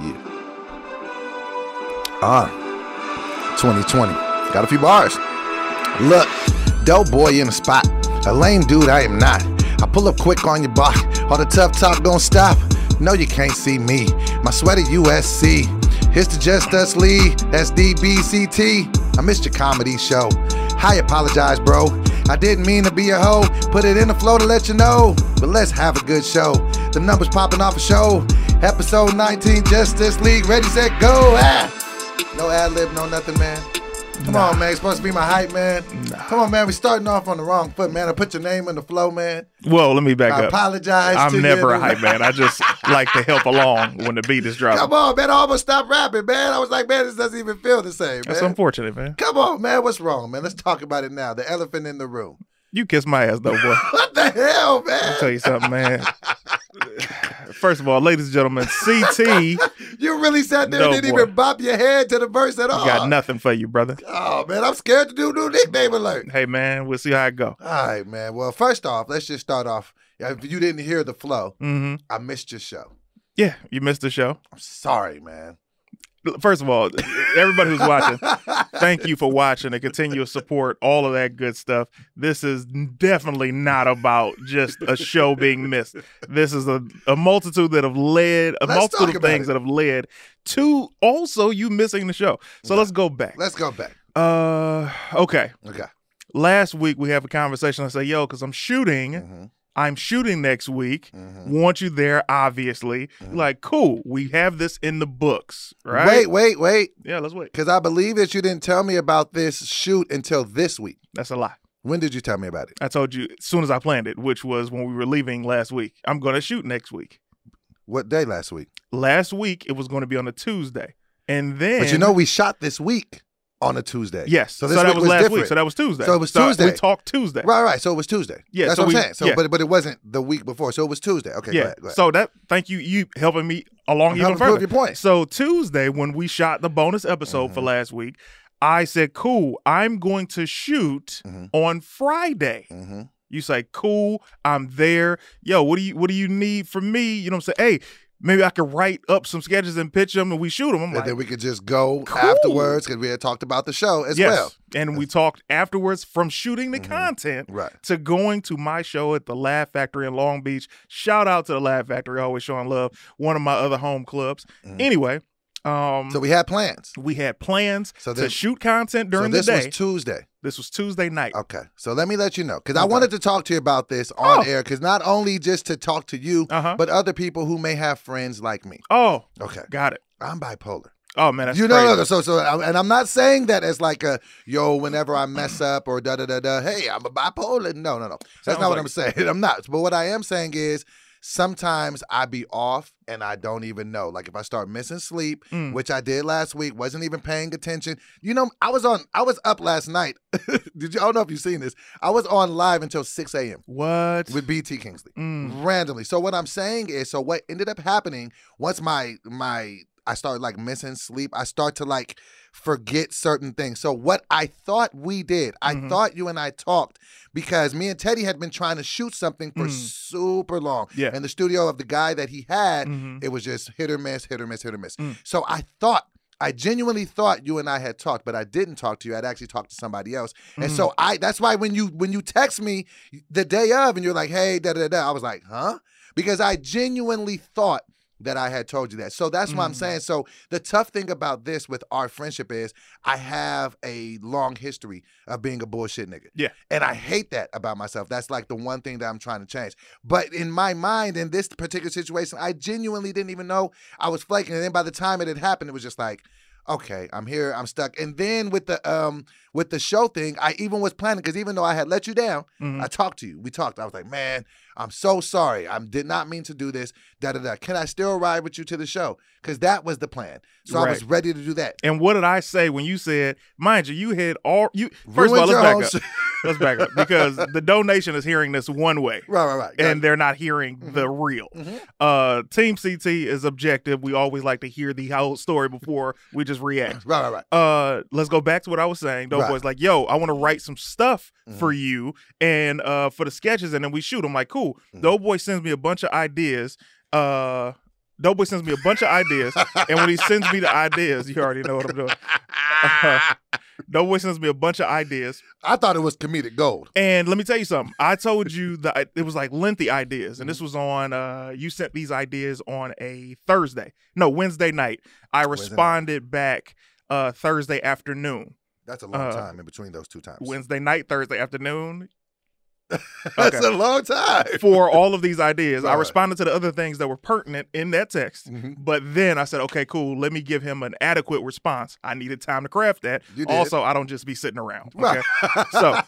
Yeah. Ah, 2020. Got a few bars. Look, dope boy in the spot. A lame dude, I am not. I pull up quick on your block. All the tough talk don't stop. No, you can't see me. My sweater USC. Here's the Just Us League. That's DBCT. I missed your comedy show. I apologize, bro. I didn't mean to be a hoe. Put it in the flow to let you know. But let's have a good show. The numbers popping off a show. Episode 19, Just Us League. Ready, set, go. Ah. No ad lib, no nothing, man. Come on, man. It's supposed to be my hype, man. Come on, man. We starting off on the wrong foot, man. I put your name in the flow, man. Well, let me back I up. apologize. I'm you. never a hype man. I just like to help along when the beat is dropping. Come on, man. I almost stopped rapping, man. I was like, man, this doesn't even feel the same, man. That's unfortunate, man. Come on, man. What's wrong, man? Let's talk about it now. The elephant in the room. You kiss my ass, though, boy. What the hell, man? I'll tell you something, man. First of all, ladies and gentlemen, CT you really sat there No, and didn't boy. even bop your head to the verse at all. I got nothing for you, brother. Oh, man. I'm scared to do new nickname alert. Hey, man, we'll see how it go. All right, man. Well, first off, let's just start off. If you didn't hear the flow, hmm I missed your show. Yeah, you missed the show. I'm sorry, man. First of all, everybody who's watching, thank you for watching and continue to support all of that good stuff. This is definitely not about just a show being missed. This is a, a multitude that have led, a Let's multitude of things it. that have led to also you missing the show. So Yeah. let's go back. Let's go back. Uh, okay. Okay. Last week we have a conversation. I say, yo, because I'm shooting. Mm-hmm. I'm shooting next week. Mm-hmm. Want you there, obviously. Mhm. Like, cool. We have this in the books, right? Wait, wait, wait. Yeah, let's wait. Because I believe that you didn't tell me about this shoot until this week. That's a lie. When did you tell me about it? I told you as soon as I planned it, which was when we were leaving last week. I'm going to shoot next week. What day last week? Last week it was going to be on a Tuesday, and then But you know, we shot this week on a Tuesday. yes. So So, that was, was last different. week. So that was Tuesday. So it was We Tuesday. talked Tuesday. Right, right. So it was Tuesday. Yeah, That's so what we- I'm saying. So, yeah. but but it wasn't the week before. So it was Tuesday. Okay, go yeah. ahead. Go ahead. So that thank you you helping me along I'm even further. your point. So Tuesday, when we shot the bonus episode for Mhm. last week, I said, "Cool, I'm going to shoot Mhm. on Friday." Mm-hmm. You say, "Cool, I'm there." Yo, what do you what do you need from me? You know what I'm saying? Hey, maybe I could write up some sketches and pitch them, and we shoot them. I'm And like, then we could just go Cool. afterwards because we had talked about the show as yes. well. And we talked afterwards from shooting the Mhm. content Right. to going to my show at the Laugh Factory in Long Beach. Shout out to the Laugh Factory, always showing love. One of my other home clubs. Mhm. Anyway, um, So we had plans. we had plans So to shoot content during so the day. This was Tuesday. this was Tuesday night. Okay. So let me let you know because I wanted to talk to you about this on Oh. air because not only just to talk to you, Uh huh. but other people who may have friends like me. Oh, Okay. got it. I'm bipolar. Oh man, that's you know, crazy. no, no, so so, and I'm not saying that as like a yo. Whenever I mess up or da da da da, hey, I'm a bipolar. No, no, no. That's Sounds not what like I'm saying. I'm not. But what I am saying is sometimes I be off and I don't even know. Like if I start missing sleep, Mm. which I did last week, wasn't even paying attention. You know, I was on. I was up last night. did you? I don't know if you've seen this. I was on live until 6 a.m. What? with BT Kingsley Mm. randomly. So what I'm saying is, so what ended up happening once my my I started like missing sleep, I start to like forget certain things. So what I thought we did, I Mhm. thought you and I talked because me and Teddy had been trying to shoot something for Mm. super long. Yeah. In the studio of the guy that he had, Mhm. it was just hit or miss, hit or miss, hit or miss. Mm. So I thought I genuinely thought you and I had talked, but I didn't talk to you. I'd actually talked to somebody else. And Mhm. so I that's why when you when you text me the day of and you're like, hey, da da da, I was like, huh? Because I genuinely thought that I had told you that. So that's what I'm Mhm. saying. So the tough thing about this with our friendship is I have a long history of being a bullshit nigga. Yeah. And I hate that about myself. That's like the one thing that I'm trying to change. But in my mind, in this particular situation, I genuinely didn't even know I was flaking. And then by the time it had happened, it was just like, okay, I'm here, I'm stuck. And then with the um with the show thing, I even was planning because even though I had let you down, Mhm. I talked to you. We talked. I was like, man, I'm so sorry. I did not mean to do this. Da da da. Can I still ride with you to the show? Because that was the plan. So I was ready to do that. And what did I say when you said, mind you, you had all you first Ruined of all, let's back up. Let's back up because the donation is hearing this one way. right, right, right. And they're not hearing the real. Mhm. Uh, Team CT is objective. We always like to hear the whole story before we just react. right, right, right. Uh, let's go back to what I was saying. Dope Right. Boy's like, yo, I want to write some stuff Mhm. for you and uh for the sketches, and then we shoot. I'm like, cool. Mhm. Dope Boy sends me a bunch of ideas. Uh, Doughboy sends me a bunch of ideas, and when he sends me the ideas, you already know what I'm doing. Doughboy sends me a bunch of ideas, I thought it was comedic gold. and let me tell you something. I told you that it was like lengthy ideas, and this was on. uh You sent these ideas on a Thursday, no Wednesday night. I responded back uh Thursday afternoon. That's a long Uh, time in between those two times. Wednesday night, Thursday afternoon. That's okay. a long time. for all of these ideas. I Right. responded to the other things that were pertinent in that text. Mhm. But then I said, okay, cool. Let me give him an adequate response. I needed time to craft that. Also, I don't just be sitting around. Okay. So-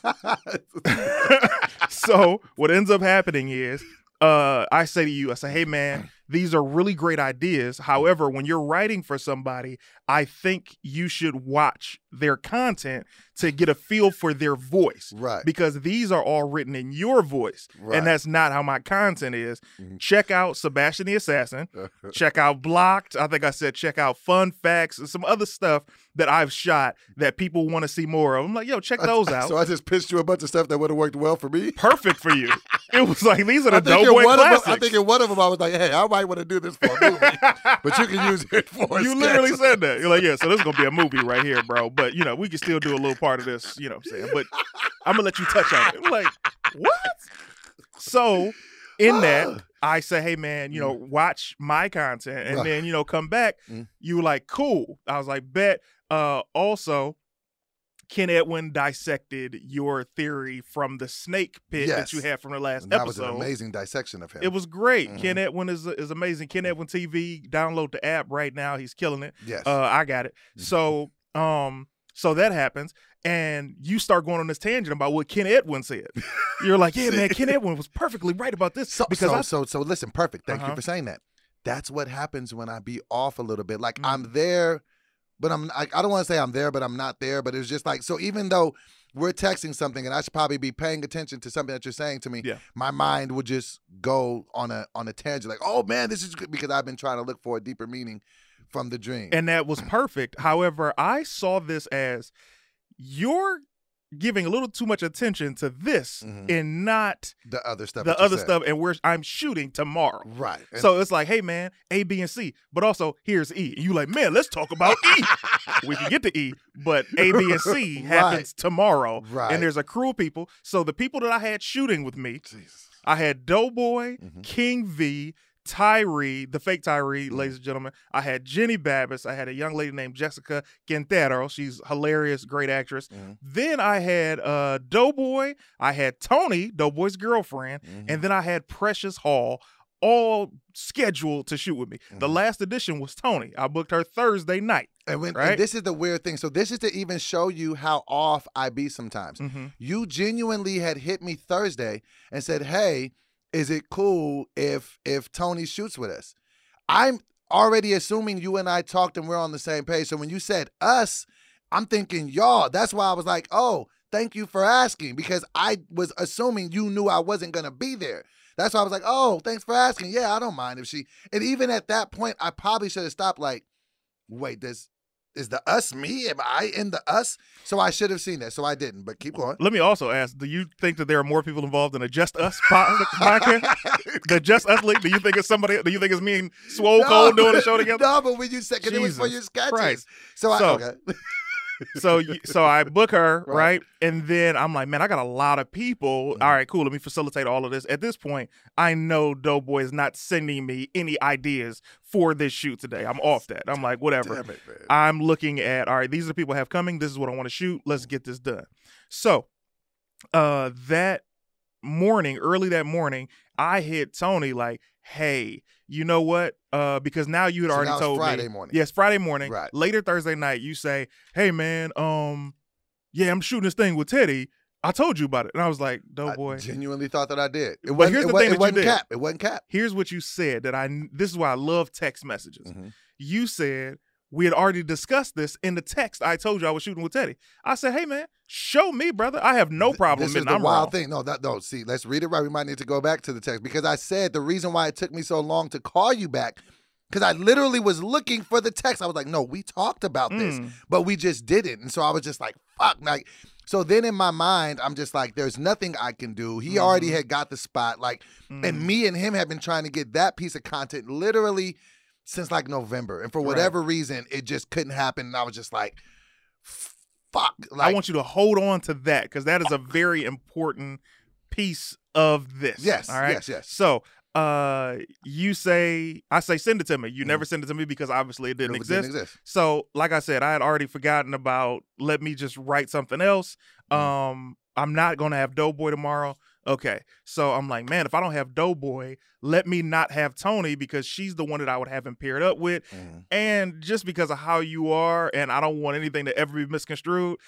so what ends up happening is uh I say to you, I say, hey man, these are really great ideas. However, when you're writing for somebody, I think you should watch their content to get a feel for their voice. right. Because these are all written in your voice. Right. And that's not how my content is. Mhm. Check out Sebastian the Assassin. check out Blocked. I think I said check out Fun Facts and some other stuff that I've shot that people want to see more of. I'm like, yo, check those out. So I just pitched you a bunch of stuff that would have worked well for me. Perfect for you. It was like these are the I Doughboy one of them. I think in one of them I was like, hey, I might want to do this for a movie, but you can use it for a you literally said that. You're like, yeah, so this is gonna be a movie right here, bro. But you know, we can still do a little part of this, you know what I'm saying? But I'm gonna let you touch on it. I'm like, what? So in that, I say, hey man, you know, watch my content and then, you know, come back. Mm. You were like, cool. I was like, bet. Uh also, Ken Edwin dissected your theory from the snake pit Yes. that you had from the last And that was episode. an amazing dissection of him. It was great. Mhm. Ken Edwin is is amazing. Ken Edwin TV. Download the app right now. He's killing it. yes. Uh, I got it. Mhm. So, um, so that happens, and you start going on this tangent about what Ken Edwin said. You're like, yeah, man, Ken Edwin was perfectly right about this so, because so, I, so, so listen, perfect. Thank Uh-huh. you for saying that. That's what happens when I be off a little bit. Like Mm. I'm there, but I'm. I, I don't want to say I'm there, but I'm not there. But it's just like so. Even though we're texting something, and I should probably be paying attention to something that you're saying to me, Yeah. my mind would just go on a on a tangent. Like, oh man, this is good because I've been trying to look for a deeper meaning from the dream. and that was perfect. However, I saw this as you're giving a little too much attention to this Mhm. and not the other stuff. the other said. stuff, and where I'm shooting tomorrow. Right. And- So it's like, hey man, A, B, and C, but also here's E. And you like, man, let's talk about E. we can get to E, but A, B, and C Right. happens tomorrow. Right. And there's a crew of people. So the people that I had shooting with me, Jesus. I had Doughboy, Mhm. King V, Tyree, the fake Tyree, Mhm. ladies and gentlemen. I had Jenny Babbis. I had a young lady named Jessica Quintero. She's hilarious, great actress. Mhm. Then I had uh Doughboy. I had Tony, Doughboy's girlfriend, Mhm. and then I had Precious Hall. All scheduled to shoot with me. The Mhm. last edition was Tony. I booked her Thursday night. And when Right? and this is the weird thing. So this is to even show you how off I be sometimes. Mm-hmm. You genuinely had hit me Thursday and said, "Hey, is it cool if if Tony shoots with us?" I'm already assuming you and I talked and we're on the same page. So when you said us, I'm thinking y'all. That's why I was like, "Oh, thank you for asking," because I was assuming you knew I wasn't gonna be there. That's why I was like, "Oh, thanks for asking." Yeah, I don't mind if she. And even at that point, I probably should have stopped. Like, wait, does is the us me? Am I in the us? So I should have seen that. So I didn't. But keep going. Let me also ask: Do you think that there are more people involved in a Just Us po- podcast? the Just Us League? Do you think it's somebody? Do you think it's me and Swole Cole doing the show together? No, but when you said, it was for your sketches. Christ. So, I, So- okay. so so I book her Right. right. and then I'm like, man, I got a lot of people. Mhm. All right, cool. Let me facilitate all of this. At this point, I know Doughboy is not sending me any ideas for this shoot today. I'm off that. I'm like, whatever. It. I'm looking at all right. These are the people I have coming. This is what I want to shoot. Let's get this done. So, uh, that morning, early that morning, I hit Tony like, hey, you know what? Uh, because now you had So already told Friday me. morning. Yes, Friday morning. Right. Later Thursday night, you say, "Hey man, um, yeah, I'm shooting this thing with Teddy. I told you about it." And I was like, I "Doughboy, genuinely thought that I did. It But wasn't, here's the wa- thing it wasn't cap. It wasn't cap. here's what you said that I. This is why I love text messages. Mhm. You said." We had already discussed this in the text. I told you I was shooting with Teddy. I said, "Hey man, show me, brother. I have no problem This is the I'm wild wrong." thing. No, that no. See, let's read it right. We might need to go back to the text because I said the reason why it took me so long to call you back because I literally was looking for the text. I was like, no, we talked about this, Mm. but we just didn't. And so I was just like, fuck. Like, so then in my mind, I'm just like, there's nothing I can do. He already Mhm. had got the spot. Like, Mm. and me and him have been trying to get that piece of content literally since like November, and for Right. whatever reason, it just couldn't happen. And I was just like, fuck. Like, I want you to hold on to that because that is a very important piece of this. yes, All right. yes, yes. So, uh, you say, I say, send it to me. You never send it to me because obviously it didn't Mm. It exist. didn't exist. So, like I said, I had already forgotten about. Let me just write something else. Mhm. Um, I'm not gonna have Doughboy tomorrow. Okay, so I'm like, man, if I don't have Doughboy, let me not have Tony because she's the one that I would have him paired up with. Mhm. And just because of how you are, and I don't want anything to ever be misconstrued,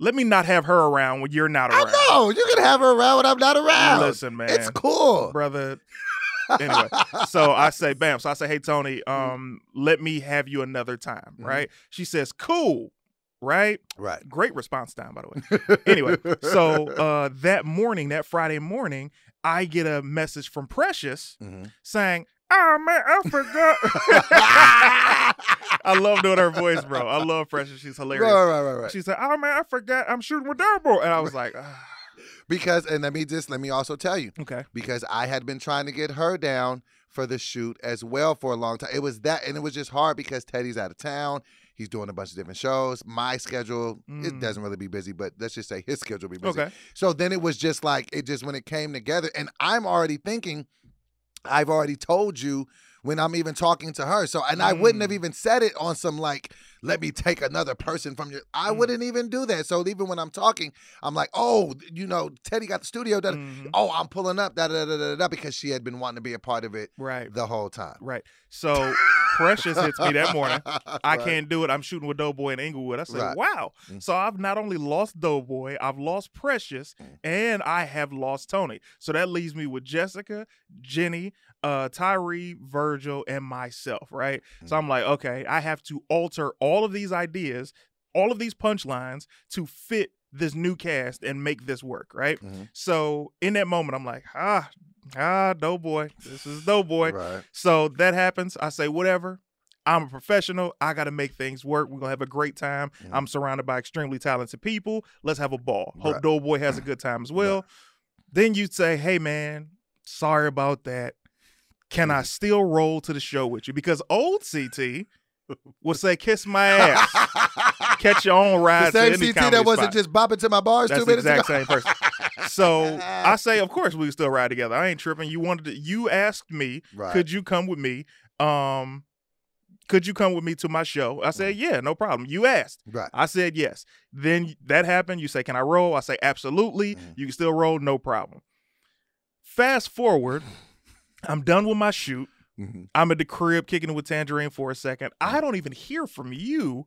let me not have her around when you're not around. I know you can have her around when I'm not around. Listen, man, it's cool. brother. Anyway, so I say, bam. So I say, hey Tony, Mm-hmm. um, let me have you another time, Mhm. right? She says, cool, right? right. Great response time, by the way. Anyway, so uh, that morning, that Friday morning, I get a message from Precious Mhm. saying, "Oh man, I forgot." I love doing her voice, bro. I love Precious. She's right, hilarious. right, right, right. She said, "Oh man, I forgot. I'm shooting with Doughboy," and I was like, ah, Because, and let me just let me also tell you, "Okay, because I had been trying to get her down for the shoot as well for a long time. It was that, and it was just hard because Teddy's out of town. He's doing a bunch of different shows. My schedule, it Mm. doesn't really be busy, but let's just say his schedule be busy. okay, So then it was just like it just when it came together, and I'm already thinking, I've already told you when I'm even talking to her. So and I wouldn't have Mm. even said it on some like, let me take another person from your. I Mm. wouldn't even do that. So even when I'm talking, I'm like, oh, you know, Teddy got the studio. Da, Mhm. Oh, I'm pulling up. Da, da, da, da, da, because she had been wanting to be a part of it right, the whole time. right." So Precious hits me that morning. I Right. can't do it. I'm shooting with Doughboy in Inglewood. I said, Right. wow. Mm. So I've not only lost Doughboy, I've lost Precious, Mm. and I have lost Tony. So that leaves me with Jessica, Jenny, uh, Tyree, Virgil, and myself, right? So Mm. I'm like, okay, I have to alter all of these ideas, all of these punchlines to fit this new cast and make this work, right? Mhm. So in that moment, I'm like, ah, ah, Doughboy. This is Doughboy. Right. So that happens. I say, whatever. I'm a professional. I got to make things work. We're going to have a great time. Mhm. I'm surrounded by extremely talented people. Let's have a ball. Hope Right. Doughboy has a good time as well. Then you'd say, hey, man, sorry about that. Can Mm-hmm. I still roll to the show with you? Because old CT would say, kiss my ass. Catch your own the ride to same CT that wasn't spot. just bopping to my bars That's two the minutes exact ago. same person. So I say, of course, we can still ride together. I ain't tripping. You wanted to, you asked me, right. could you come with me? Um, could you come with me to my show? I said, yeah, no problem. You asked. right. I said yes. Then that happened. You say, can I roll? I say, absolutely. Mhm. You can still roll, no problem. Fast forward, I'm done with my shoot. Mhm. I'm at the crib kicking it with Tangerine for a second. I don't even hear from you.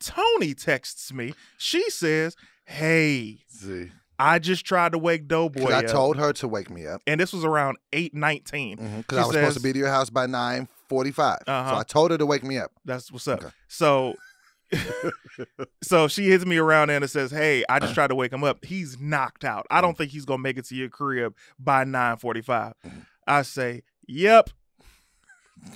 Tony texts me. She says, hey, See, I just tried to wake Doughboy I up. told her to wake me up. and this was around 819. Because She I was supposed to be to your house by nine forty-five. Uh-huh. So I told her to wake me up. That's what's up. Okay. So so she hits me around and says, Hey, I just tried to wake him up. He's knocked out. I don't think he's gonna make it to your crib by 945. Mhm. I say, Yep.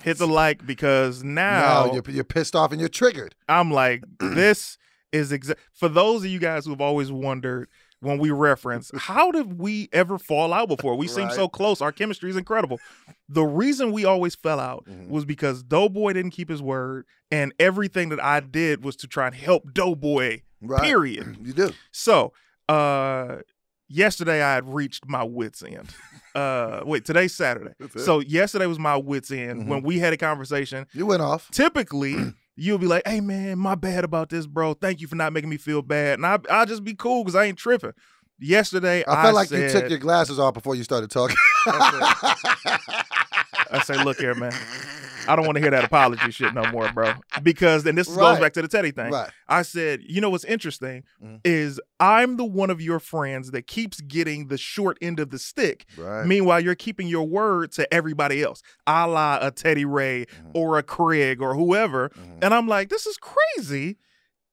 Hit the like because now No, you're, you're pissed off and you're triggered. I'm like, this is exa- for those of you guys who've always wondered when we reference how did we ever fall out before? We seem so close. Our chemistry is incredible. The reason we always fell out Mhm. was because Doughboy didn't keep his word, and everything that I did was to try and help Doughboy. Right. Period. You do. So, uh, yesterday I had reached my wits end. Uh, wait, today's Saturday. So yesterday was my wits end Mhm. when we had a conversation You went off. typically you'll be like, "Hey man, my bad about this, bro. Thank you for not making me feel bad." And I I'll just be cool because I ain't tripping. Yesterday, I felt like said, you took your glasses off before you started talking. I say, "Look here, man. I don't want to hear that apology shit no more, bro." Because then this Right. goes back to the Teddy thing. right. I said, "You know what's interesting Mhm. is I'm the one of your friends that keeps getting the short end of the stick." Right. Meanwhile, you're keeping your word to everybody else, a la a Teddy Ray Mhm. or a Craig or whoever. Mhm. And I'm like, this is crazy.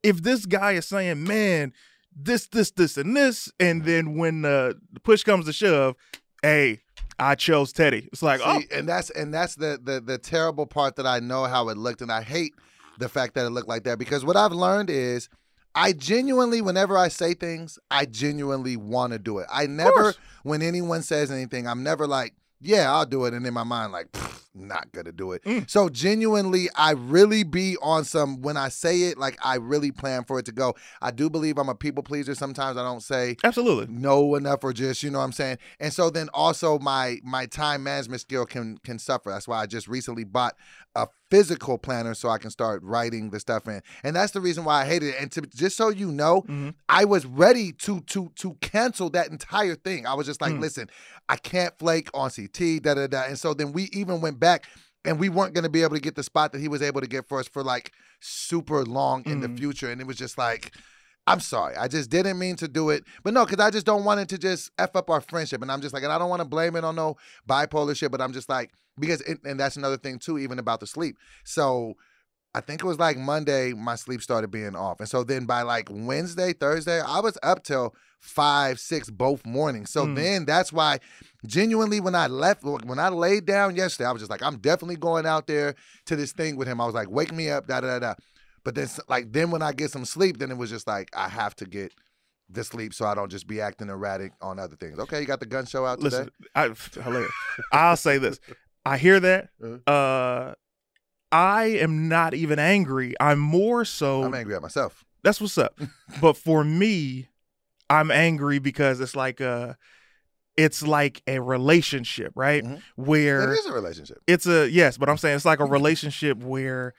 If this guy is saying, man, this, this, this, and this, and then when uh, the push comes to shove, hey, I chose Teddy. It's like, oh, and that's and that's the, the the terrible part that I know how it looked, and I hate the fact that it looked like that because what I've learned is I genuinely, whenever I say things, I genuinely want to do it. I never, when anyone says anything, I'm never like, yeah, I'll do it, and in my mind, like, not gonna do it. Mm. So genuinely, I really be on some when I say it, like I really plan for it to go. I do believe I'm a people pleaser. Sometimes I don't say Absolutely. no enough or just you know what I'm saying. And so then also my my time management skill can can suffer. That's why I just recently bought a physical planner so I can start writing the stuff in. And that's the reason why I hated it. And to just so you know, Mhm. I was ready to to to cancel that entire thing. I was just like, Mm. listen, I can't flake on CT, da da da. And so then we even went back and we weren't gonna be able to get the spot that he was able to get for us for like super long in the Mm. future. And it was just like I'm sorry. I just didn't mean to do it. But no, because I just don't want it to just F up our friendship. And I'm just like, and I don't want to blame it on no bipolar shit, but I'm just like, because, it, and that's another thing too, even about the sleep. So I think it was like Monday, my sleep started being off. And so then by like Wednesday, Thursday, I was up till five, six both mornings. So Mm. then that's why genuinely when I left, when I laid down yesterday, I was just like, I'm definitely going out there to this thing with him. I was like, wake me up, da da da da. But then, like, then when I get some sleep, then it was just like I have to get the sleep so I don't just be acting erratic on other things. Okay, you got the gun show out today. Listen, I, hilarious. I'll say this. I hear that. Uh-huh. Uh, I am not even angry. I'm more so. I'm angry at myself. That's what's up. but for me, I'm angry because it's like a, it's like a relationship, right? Mhm. Where It is a relationship. it's a yes, but I'm saying it's like a relationship where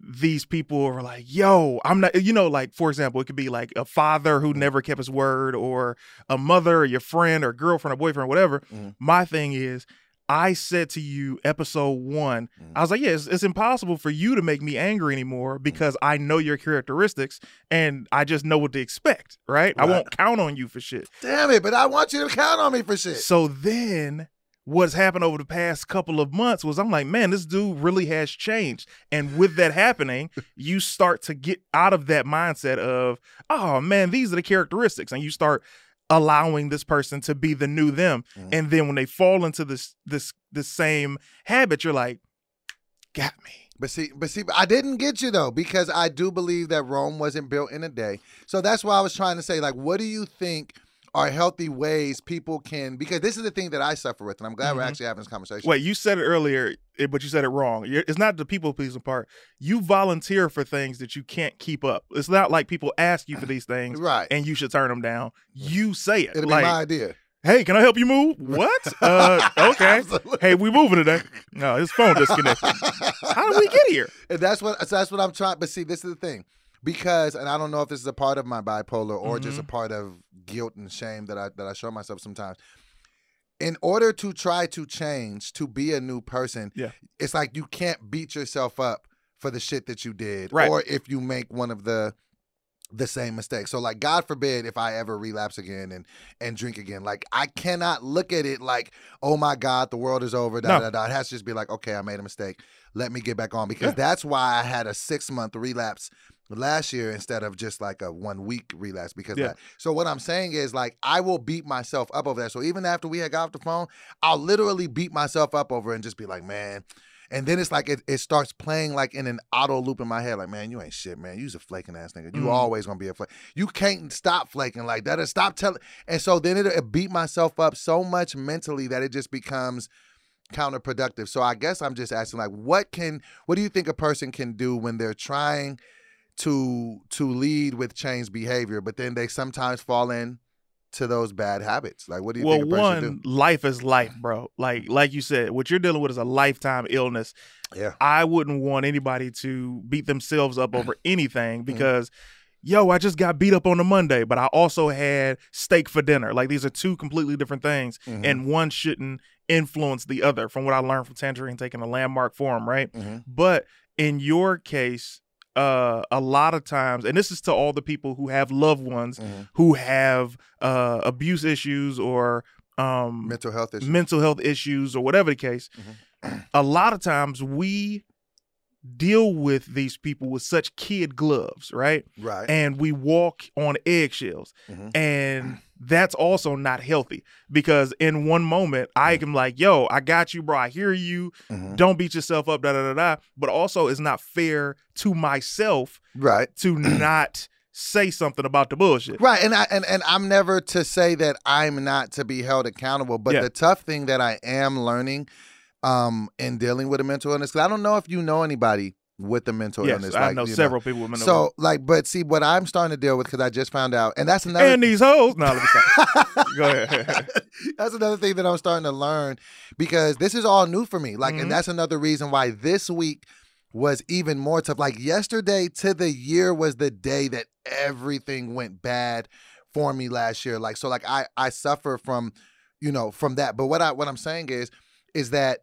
these people are like, yo, I'm not, you know, like for example, it could be like a father who never kept his word, or a mother, or your friend, or girlfriend, or boyfriend, or whatever. Mhm. My thing is, I said to you, episode one, Mhm. I was like, yeah, it's, it's impossible for you to make me angry anymore because I know your characteristics and I just know what to expect, right? I won't count on you for shit. Damn it! But I want you to count on me for shit. So then what's happened over the past couple of months was I'm like, man, this dude really has changed. And with that happening, you start to get out of that mindset of, oh man, these are the characteristics. And you start allowing this person to be the new them. Mhm. And then when they fall into this this this same habit, you're like, got me. But see, but see, I didn't get you though because I do believe that Rome wasn't built in a day. So that's why I was trying to say, like, what do you think are healthy ways people can? Because this is the thing that I suffer with, and I'm glad we're Mhm. actually having this conversation. Wait, you said it earlier, eh, but you said it wrong. It's not the people pleasing part. You volunteer for things that you can't keep up. It's not like people ask you for these things right? and you should turn them down. You say it. It'll like, be my idea. hey, can I help you move? What? Uh, okay. Hey, we moving today. No, his phone disconnected. How did we get here? And that's what so that's what I'm trying. But see, this is the thing, because and I don't know if this is a part of my bipolar or just Mm-hmm. a part of guilt and shame that I that I show myself sometimes. In order to try to change to be a new person, Yeah. it's like you can't beat yourself up for the shit that you did, Right. or if you make one of the the same mistake. So like God forbid if I ever relapse again and and drink again. Like I cannot look at it like, oh my God, the world is over. Da No. da da. It has to just be like, okay, I made a mistake. Let me get back on. Because Yeah. that's why I had a six month relapse last year instead of just like a one week relapse because Yeah. that. So what I'm saying is like I will beat myself up over that. So even after we had got off the phone, I'll literally beat myself up over and just be like, man. And then it's like it, it starts playing like in an auto loop in my head, like, man, you ain't shit, man. You's a flaking ass nigga. You Mhm. always gonna be a flake. You can't stop flaking like that. Or stop telling. And so then it, it beat myself up so much mentally that it just becomes counterproductive. So I guess I'm just asking, like, what can, what do you think a person can do when they're trying to to lead with change behavior, but then they sometimes fall in to those bad habits? Like, what do you well, think a person one, life is life, bro. Like like you said, what you're dealing with is a lifetime illness. Yeah. I wouldn't want anybody to beat themselves up over anything Mm-hmm. because yo, I just got beat up on a Monday, but I also had steak for dinner. Like these are two completely different things Mhm. and one shouldn't influence the other from what I learned from Tangerine taking a landmark forum, right? Mhm. But in your case, uh a lot of times and this is to all the people who have loved ones Mhm. who have uh abuse issues or um mental health issues. mental health issues or whatever the case, Mhm. a lot of times we deal with these people with such kid gloves, right? right. And we walk on eggshells. Mhm. And that's also not healthy because in one moment I am like, yo, I got you, bro. I hear you. Mhm. Don't beat yourself up, da da da da. But also, it's not fair to myself Right. to not say something about the bullshit. Right, and I and, and I'm never to say that I'm not to be held accountable, but Yeah. the tough thing that I am learning um in dealing with a mental illness. Cause I don't know if you know anybody with a mental yes, illness. I like, know you several people with mental So like, but see, what I'm starting to deal with because I just found out, and that's another. and these hoes. No, let me stop. Go ahead. that's another thing that I'm starting to learn because this is all new for me. Like, Mhm. and that's another reason why this week was even more tough. Like yesterday to the year was the day that everything went bad for me last year. Like, so like I I suffer from, you know, from that. But what I what I'm saying is, is that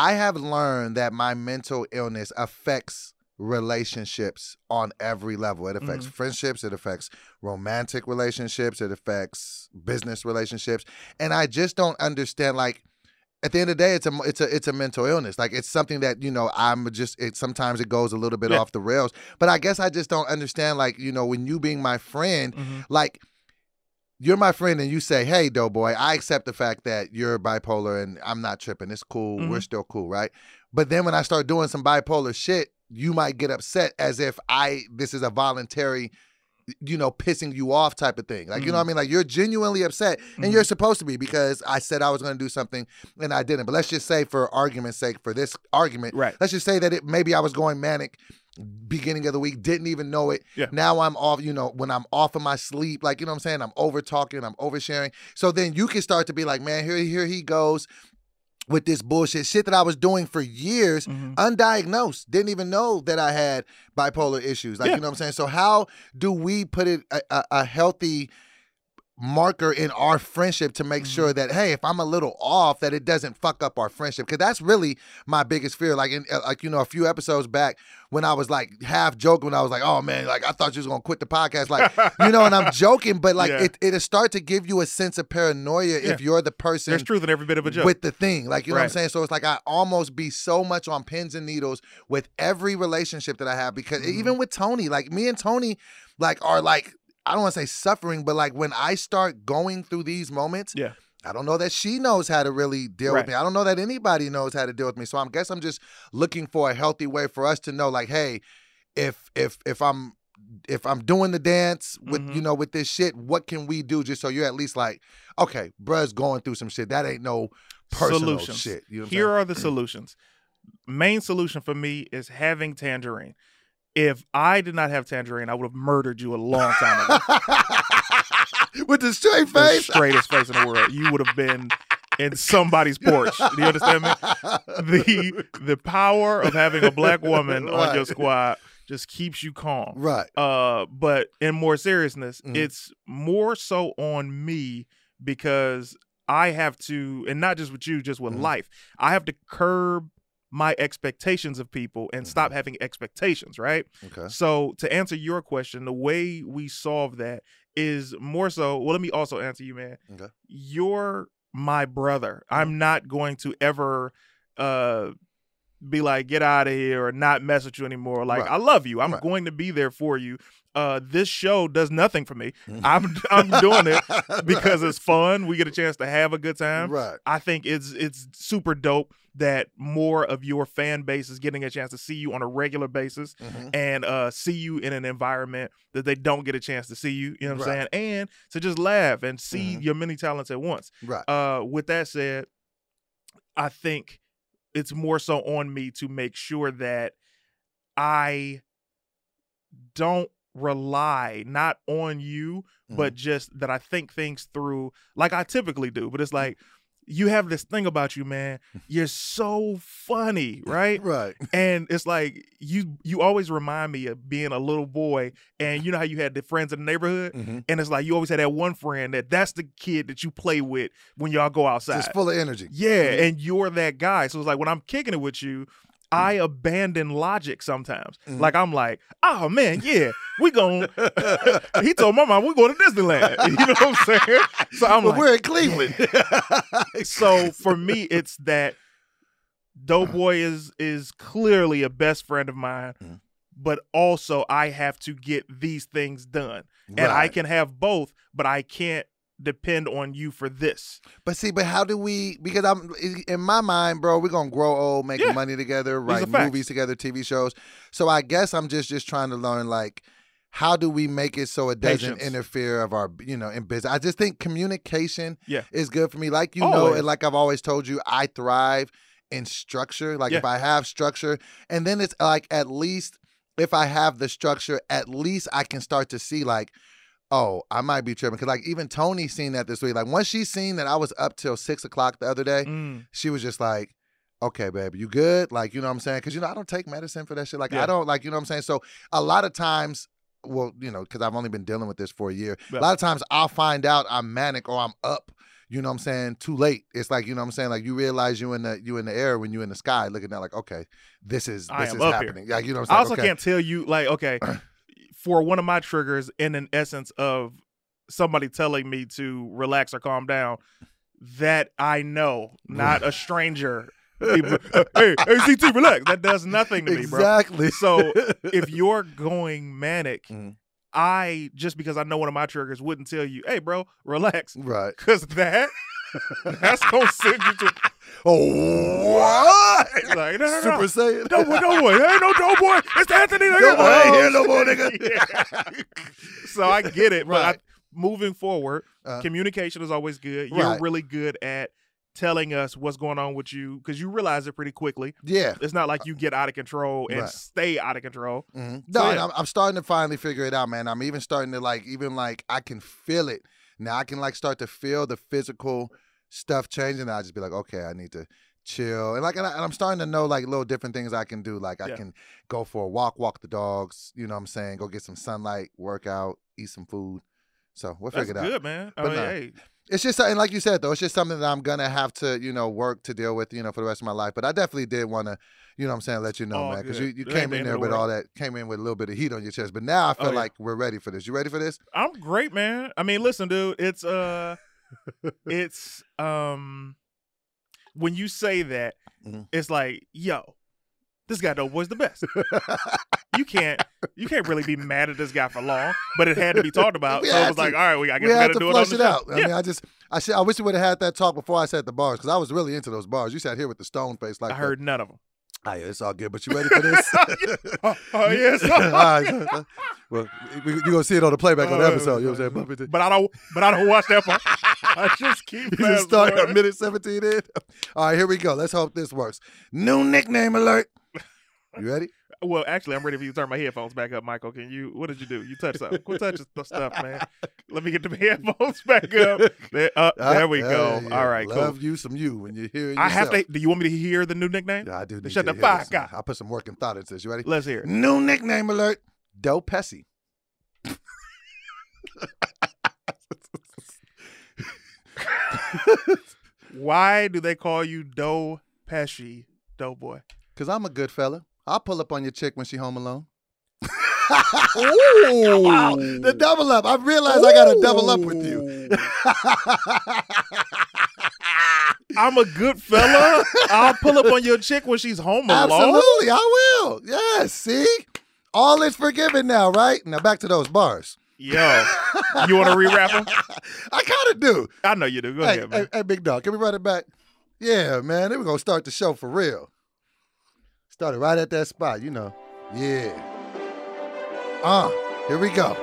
I have learned that my mental illness affects relationships on every level. It affects friendships, it affects romantic relationships, it affects business relationships. And I just don't understand like at the end of the day it's a it's a it's a mental illness. Like it's something that, you know, I'm just it sometimes it goes a little bit Yeah. off the rails. But I guess I just don't understand like, you know, when you being my friend, Mhm. like you're my friend and you say, "Hey, Doughboy, I accept the fact that you're bipolar and I'm not tripping. It's cool. We're Mhm. still cool, right?" But then when I start doing some bipolar shit, you might get upset as if I this is a voluntary you know pissing you off type of thing. Like, you know what I mean? Like you're genuinely upset and you're supposed to be because I said I was going to do something and I didn't. But let's just say for argument's sake for this argument, Right. let's just say that it maybe I was going manic beginning of the week, didn't even know it. Yeah. Now I'm off, you know, when I'm off of my sleep, like you know what I'm saying? I'm over talking, I'm oversharing. So then you can start to be like, man, here, here he goes with this bullshit shit that I was doing for years, Mhm. undiagnosed. Didn't even know that I had bipolar issues. Like Yeah. you know what I'm saying? So how do we put it a, a, a healthy marker in our friendship to make Mm-hmm. sure that hey if i'm a little off that it doesn't fuck up our friendship because that's really my biggest fear like in uh, like you know a few episodes back when i was like half joking when i was like oh man like i thought you was gonna quit the podcast like you know and i'm joking but like Yeah. it, it'll start to give you a sense of paranoia if you're the person There's truth in every bit of a joke. with the thing. Like, you know what I'm saying? So it's like I almost be so much on pins and needles with every relationship that I have because Mhm. even with Tony, like me and Tony, like are like, I don't want to say suffering, but like when I start going through these moments, Yeah. I don't know that she knows how to really deal Right. with me. I don't know that anybody knows how to deal with me. So I guess I'm just looking for a healthy way for us to know, like, hey, if if if I'm if I'm doing the dance with Mhm. you know with this shit, what can we do just so you're at least like, okay, bruh's going through some shit. That ain't no personal Solutions. shit. You know Here are the solutions. Main solution for me is having tangerine. If I did not have tangerine, I would have murdered you a long time ago. with the straight the face. straightest face in the world. You would have been in somebody's porch. Do you understand me? The the power of having a black woman on your squad just keeps you calm. right. Uh, but in more seriousness, Mhm. it's more so on me because I have to, and not just with you, just with Mhm. life. I have to curb my expectations of people and Mm-hmm. stop having expectations, right? Okay. So to answer your question, the way we solve that is more so. Well, let me also answer you, man. Okay. You're my brother. Mm-hmm. I'm not going to ever uh be like get out of here or not mess with you anymore. Like Right. I love you. I'm Right. going to be there for you. Uh this show does nothing for me. Mhm. I'm I'm doing it because it's fun. We get a chance to have a good time. right. I think it's it's super dope that more of your fan base is getting a chance to see you on a regular basis Mhm. and uh see you in an environment that they don't get a chance to see you, you know what I'm saying? And to just laugh and see Mhm. your many talents at once. Right. Uh with that said, I think it's more so on me to make sure that I don't rely not on you, Mm-hmm. but just that I think things through like I typically do. But it's like you have this thing about you, man. You're so funny, right? Right. and it's like you you always remind me of being a little boy and you know how you had the friends in the neighborhood Mhm. and it's like you always had that one friend that that's the kid that you play with when y'all go outside Just full of energy. yeah Mhm. and you're that guy so it's like when i'm kicking it with you I abandon logic sometimes. Mhm. Like I'm like, oh man, yeah, we going he told my mom we're going to Disneyland. You know what I'm saying? So I'm but like, we're in Cleveland. so for me, it's that Doughboy is is clearly a best friend of mine, Mhm. but also I have to get these things done, and I can have both, but I can't depend on you for this. But see, but how do we? Because I'm in my mind, bro. We're gonna grow old, making Yeah. money together, write movies together, TV shows. So I guess I'm just just trying to learn like how do we make it so it doesn't Patience. interfere of our you know in business. I just think communication Yeah. is good for me. Like you know, and like I've always told you, I thrive in structure. Like Yeah. if I have structure, and then it's like at least if I have the structure, at least I can start to see like, oh, I might be tripping. Cause like even Tony seen that this week. Like once she seen that I was up till six o'clock the other day, Mm. she was just like, okay, baby, you good? Like, you know what I'm saying? Because, you know, I don't take medicine for that shit. Like, Yeah. I don't, like, you know what I'm saying? So, a lot of times, well, you know, because I've only been dealing with this for a year, a lot of times I'll find out I'm manic or I'm up. You know what I'm saying? Too late. It's like you know what I'm saying. Like you realize you in the you in the air when you in the sky, looking at like, okay, this is this is up here. happening. Like you know what I'm saying? I also can't tell you like okay, for one of my triggers, in an essence of somebody telling me to relax or calm down, that I know, not a stranger. People, hey, hey, CT, relax. That does nothing to me, bro. exactly. So, If you're going manic, Mhm. I just because I know one of my triggers wouldn't tell you, hey, bro, relax, right. because that that's gonna send you to Oh what? like no, no, Super no. Saiyan. No boy, no boy, hey, no, no boy, it's Anthony. nigga. No boy, I ain't here no more, nigga. Yeah. so I get it, but I, moving forward, Uh, communication is always good. You're Right. really good at telling us what's going on with you because you realize it pretty quickly. yeah. It's not like you get out of control and Right. stay out of control. Mhm. No, and yeah. I'm, I'm starting to finally figure it out, man. I'm even starting to like, even like, I can feel it now. I can like start to feel the physical stuff changing. I just be like, okay, I need to chill, and like, and, I, and I'm starting to know like little different things I can do. Like, I Yeah. can go for a walk, walk the dogs. You know what I'm saying? Go get some sunlight, work out, eat some food. So we'll That's figure it out. good, man. I But mean, no. hey, It's just something, like you said, though. It's just something that I'm gonna have to, you know, work to deal with, you know, for the rest of my life. But I definitely did want to, you know, what I'm saying, let you know, All man, because you, you It came in there the with all that, came in with a little bit of heat on your chest. But now I feel Oh, yeah. like we're ready for this. You ready for this? I'm great, man. I mean, listen, dude, it's uh it's um when you say that, Mhm. it's like, yo, this guy dope boy's the best. you can't you can't really be mad at this guy for long, but it had to be talked about. So it was like, all right, we I guess we we, gotta to do it on flush the it show. out. I mean, I just, I, should, I wish we would have had that talk before I sat at the bars because I was really into those bars. You sat here with the stone face like I heard none of them. Oh, yeah, it's all good. But you ready for this? Oh, oh, yes. right. well, you're going to see it on the playback on the Uh, episode. You know what I'm saying? But I don't but I don't watch that part. I just keep You just fast at minute 17 in. All right, here we go. Let's hope this works. New nickname alert. You ready? Well, actually, I'm ready for you to turn my headphones back up, Michael. Can you? What did you do? You touched something. Quit touching the stuff, man. Let me get the headphones back up. There, uh, Ah, there we go. yeah. All right, Love cool. you some you when you hear I have to. Do you want me to hear the new nickname? Yeah, I do. Need Shut you the fuck up. I put some work and thought into this. You ready? Let's hear it. New nickname alert. Doe Pesci. Why do they call you Doe Pesci, Doughboy? Cause I'm a good fella. I'll pull up on your chick when she home alone. Ooh. the double up. I realized I got to double up with you. I'm a good fella. I'll pull up on your chick when she's home alone. Absolutely, I will. Yes, see? All is forgiven now, right? Now back to those bars. Yo, you want to re-rap them? I kind of do. I know you do. Go Hey, ahead, man. hey, hey, big dog, can we run it back? Yeah, man. Then we're going to start the show for real. Started right at that spot, you know. Yeah. Uh, here we go.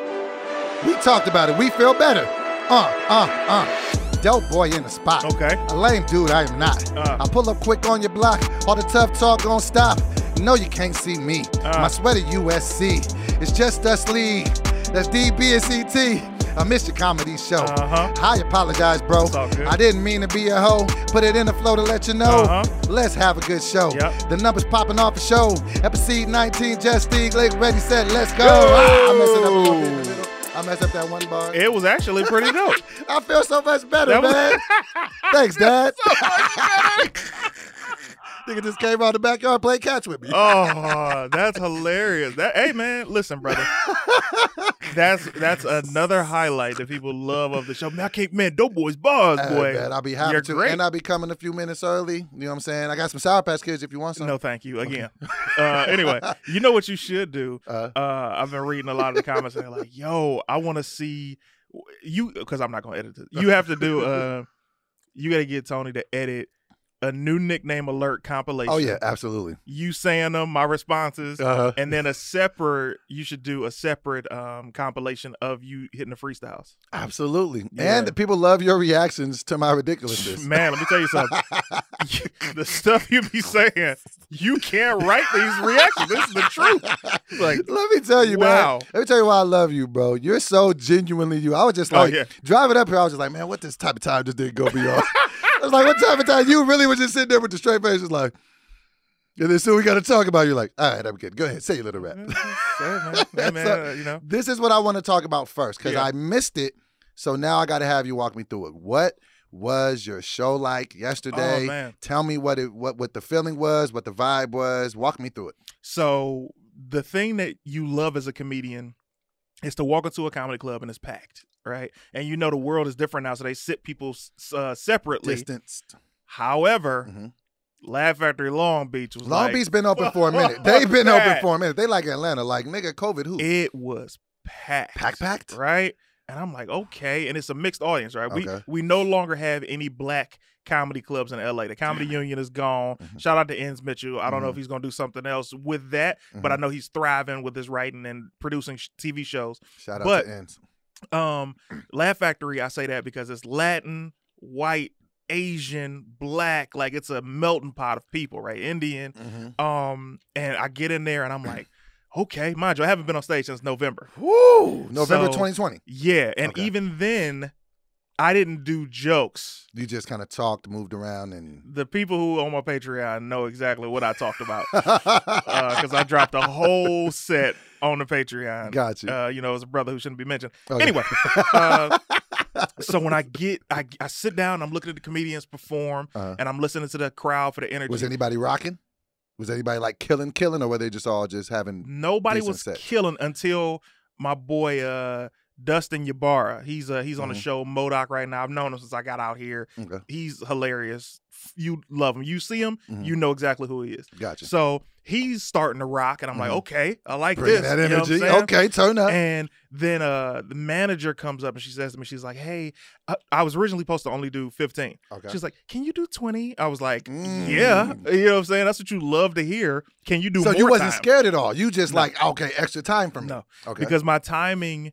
We talked about it. We feel better. Uh, uh, uh. Dope boy in the spot. Okay. A lame dude, I am not. Uh. I pull up quick on your block. All the tough talk gon' stop. No, you can't see me. Uh. My sweater USC. It's just us league. That's DB and CT. I missed your comedy show. Uh-huh. I apologize, bro. It's all good. I didn't mean to be a hoe. Put it in the flow to let you know. Uh-huh. Let's have a good show. Yep. The numbers popping off the show. Episode 19, Just Steve Lake, ready, set, let's go. Ah, I up a little bit in the middle. I messed up that one bar. It was actually pretty dope. I feel so much better, That was- man. Thanks, Dad. Nigga just came out the backyard playing catch with me. oh, that's hilarious. That hey man, listen, brother. That's that's another highlight that people love of the show. Man, I can't man, dope boys bars, Hey, boy. man, I'll be happy You're to. great. And I'll be coming a few minutes early. You know what I'm saying? I got some Sour Patch Kids if you want some. No, thank you again. Uh, anyway, you know what you should do. Uh, Uh, I've been reading a lot of the comments and they're like, "Yo, I want to see you," because I'm not gonna edit it. You have to do. Uh, you got to get Tony to edit a new nickname alert compilation. oh, yeah, absolutely. you saying them, my responses, Uh-huh. and then a separate. You should do a separate um compilation of you hitting the freestyles. Absolutely. Yeah. And people love your reactions to my ridiculousness. Man, let me tell you something. the stuff you be saying, you can't write these reactions. This is the truth. Like, Let me tell you, Wow. man. Let me tell you why I love you, bro. You're so genuinely you. I was just Oh, like yeah. driving up here. I was just like, man, what this type of time just didn't go beyond? I was like, what of time? You really was just sitting there with the straight face, just like. And then soon we got to talk about. it. You're like, all right, I'm good. Go ahead, say your little rap. Yeah, man. Man, So- uh, you know. This is what I want to talk about first because Yeah. I missed it. So now I got to have you walk me through it. What was your show like yesterday? Oh man. Tell me what it what what the feeling was, what the vibe was. Walk me through it. So the thing that you love as a comedian is to walk into a comedy club and it's packed, right? And you know the world is different now, so they sit people uh, separately. Distanced. However, Mhm. Laugh Factory Long Beach was Long like, Beach been open for a minute. They've been open for a minute. They like Atlanta. Like nigga, COVID who? It was packed, Pack packed. right? And I'm like, okay, and it's a mixed audience, right? Okay. We we no longer have any black comedy clubs in LA. The Comedy Union is gone. Mhm. Shout out to Enss Mitchell. I don't know Mhm. if he's gonna do something else with that, but I Mhm. know he's thriving with his writing and producing sh- TV shows. Shout out but- to Enss. Um, Laugh Factory, I say that because it's Latin, white, Asian, black, like it's a melting pot of people, right? Indian. Mhm. Um, and I get in there and I'm like, okay, mind you, I haven't been on stage since November. Woo! November So- 2020. Yeah, and Okay. even then, I didn't do jokes. You just kind of talked, moved around, and The people who on my Patreon know exactly what I talked about because I dropped a whole set on the Patreon. Gotcha. Uh, you know, as a brother who shouldn't be mentioned. Okay. Anyway, uh, so when I get, I, I sit down, I'm looking at the comedians perform, Uh-huh. and I'm listening to the crowd for the energy. was anybody rocking? Was anybody like killing, killing, or were they just all just having? Nobody was set? killing until my boy uh, Dustin Ybarra. He's uh, he's on the Mhm. show Modoc right now. I've known him since I got out here. Okay, He's hilarious. You love him. You see him, Mhm. you know exactly who he is. gotcha. So he's starting to rock, and I'm like, Mhm. okay, I like Bring this. that You know energy. okay, turn up. And then uh the manager comes up and she says to me, she's like, "Hey, I, I was originally supposed to only do 15." okay. She's like, "Can you do 20?" I was like, Mm. "Yeah." You know what I'm saying? That's what you love to hear. Can you do so you wasn't time? scared at all. You just No. like okay, extra time from me. No, Okay. because my timing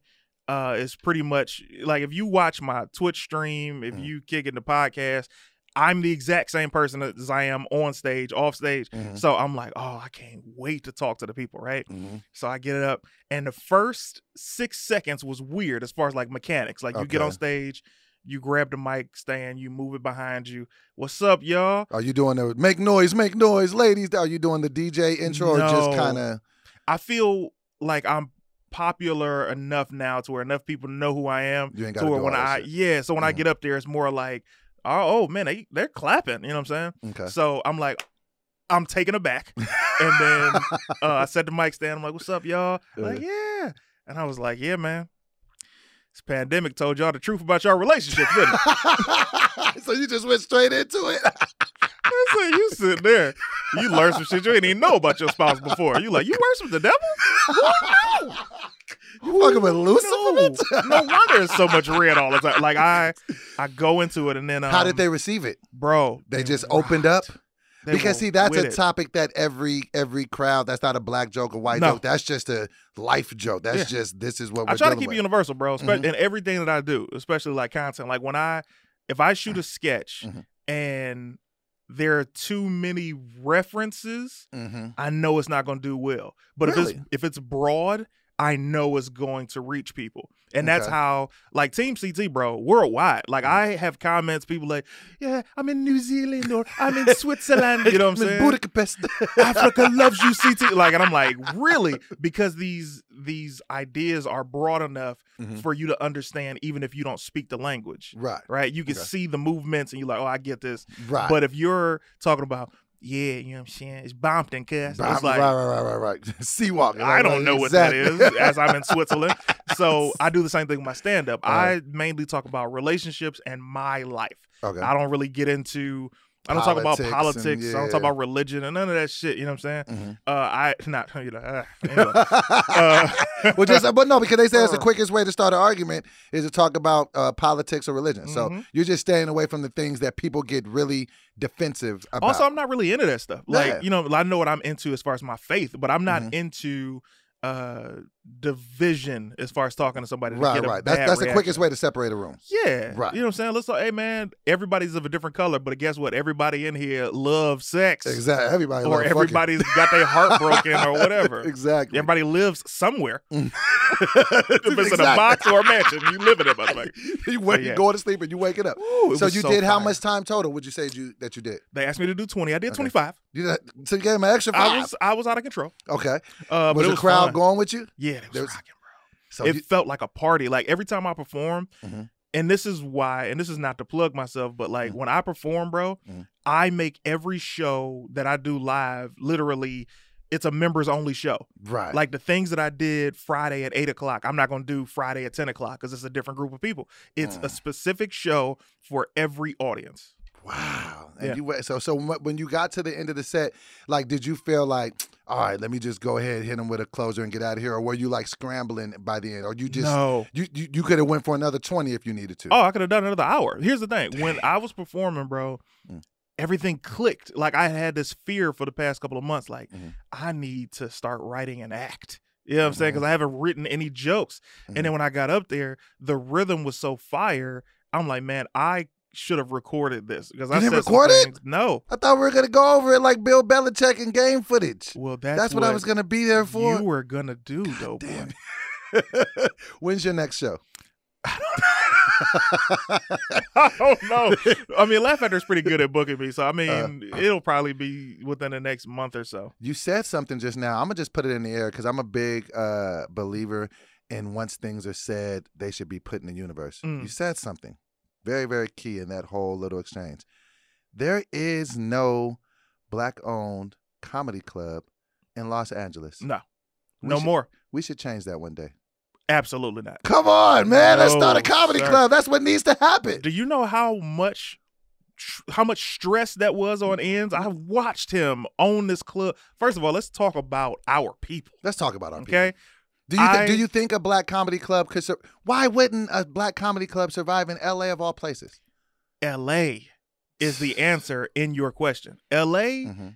uh is pretty much like if you watch my Twitch stream, if Mhm. you kick in the podcast, I'm the exact same person as I am on stage, off stage. Mhm. So I'm like, oh, I can't wait to talk to the people, right? Mhm. So I get it up, and the first six seconds was weird as far as like mechanics. Like you get on stage, you grab the mic stand, you move it behind you. What's up, y'all? Are you doing the make noise, make noise, ladies? Are you doing the DJ intro or just kind of? I feel like I'm popular enough now to where enough people know who I am. You ain't got to where when I shit. yeah, so when I Mhm. get up there, it's more like, oh, oh man, they they're clapping. You know what I'm saying? Okay. So I'm like, I'm taken aback, and then uh, I said to Mike stand. I'm like, what's up, y'all? Like, yeah, and I was like, yeah, man. This pandemic told y'all the truth about your relationship, didn't it? so you just went straight into it. I said, you sit there, you learn some shit you didn't even know about your spouse before. You like, you worse with the devil? Who knew? You fucking with Lucifer? knew? no wonder it's so much red all the time. Like I, I go into it and then um, How did they receive it? bro? They just opened up. They because see, that's a it. topic that every every crowd. That's not a black joke, a white No. joke. That's just a life joke. That's Yeah. just this is what we're I try to keep with. it universal, bro. Spe- Mhm. In everything that I do, especially like content. Like when I, if I shoot a sketch Mhm. and there are too many references, hmm I know it's not going to do well. But if it's if it's broad, I know is going to reach people. And that's how like Team CT, bro, worldwide. Like Mm. I have comments, people like, yeah, I'm in New Zealand or I'm in Switzerland. You know what I'm saying? Budapest. Africa loves you, CT. Like, and I'm like, really? Because these these ideas are broad enough Mhm. for you to understand, even if you don't speak the language. Right, Right? You can Okay. see the movements and you're like, oh, I get this. right. But if you're talking about, yeah, you know what I'm saying? It's Bompton, cuz. It's like, right, right, right, right, right. Seawalk. I don't know what that is as I'm in Switzerland. So I do the same thing with my stand up. I mainly talk about relationships and my life. okay. I don't really get into I don't talk about Politics and- politics. I don't talk about religion and none of that shit. You know what I'm saying? Mhm. Uh, I not you know. Uh, anyway. uh, well, just but no, because they say it's the Uh. quickest way to start an argument is to talk about uh, politics or religion. So Mhm. you're just staying away from the things that people get really defensive about. also, I'm not really into that stuff. Like Yeah. you know, I know what I'm into as far as my faith, but I'm not Mhm. into uh division as far as talking to somebody. To Right, right. That's that's the quickest way to separate a room. Yeah, Right. You know what I'm saying? Let's talk. Hey, man, everybody's of a different color, but guess what? Everybody in here loves sex, Exactly. Everybody or love fucking. everybody's got their heart broken, or whatever. exactly. Everybody lives somewhere. Mm. if it's in a box or a mansion, you live in it, motherfucker. you wake, yeah. you go to sleep and you wake it up. Ooh, it so you did how much time total? Would you say you that you did? They asked me to do 20. I did Okay. 25. You did, so you gave him an extra five. I was I was out of control. okay. Uh, was the crowd fun. going with you? Yeah, it was rocking, bro. So it you, felt like a party. Like every time I perform, Mhm. and this is why, and this is not to plug myself, but like Mhm. when I perform, bro, Mhm. I make every show that I do live literally. It's a members only show. right. Like the things that I did Friday at eight o'clock, I'm not going to do Friday at 10 o'clock because it's a different group of people. It's a Mm. specific show for every audience. Wow. And Yeah. you went- so so when you got to the end of the set, like did you feel like, all right, let me just go ahead hit him with a closer and get out of here, or were you like scrambling by the end, or you just no. you you, you could have went for another twenty if you needed to. Oh, I could have done another hour. Here's the thing: when I was performing, bro, Mm. everything clicked. Like I had this fear for the past couple of months. Like Mhm. I need to start writing an act. You know what I'm saying? Because I haven't written any jokes. Mhm. And then when I got up there, the rhythm was so fire. I'm like, man, I should have recorded this because I didn't said record it? No. I thought we were gonna go over it like Bill Belichick and game footage. Well, that's, That's, what, I was gonna be there for. You were gonna do, though, Damn. boy. When's your next show? I don't know. I mean, Laugh Factor's pretty good at booking me, so I mean, Uh, it'll probably be within the next month or so. You said something just now. I'm gonna just put it in the air because I'm a big uh, believer in once things are said, they should be put in the universe. Mm. You said something very, very key in that whole little exchange. There is no black-owned comedy club in Los Angeles. No, We no should- more. We should change that one day. Absolutely not. Come on, man. Let's start a comedy sir. club. That's what needs to happen. Do you know how much how much stress that was on Enss? I have watched him own this club. First of all, let's talk about our people. Let's talk about our people. Okay, Do you thi- I- do you think a black comedy club could? Sur- Why wouldn't a black comedy club survive in L.A. of all places? L.A. is the answer in your question. L.A. Mm-hmm.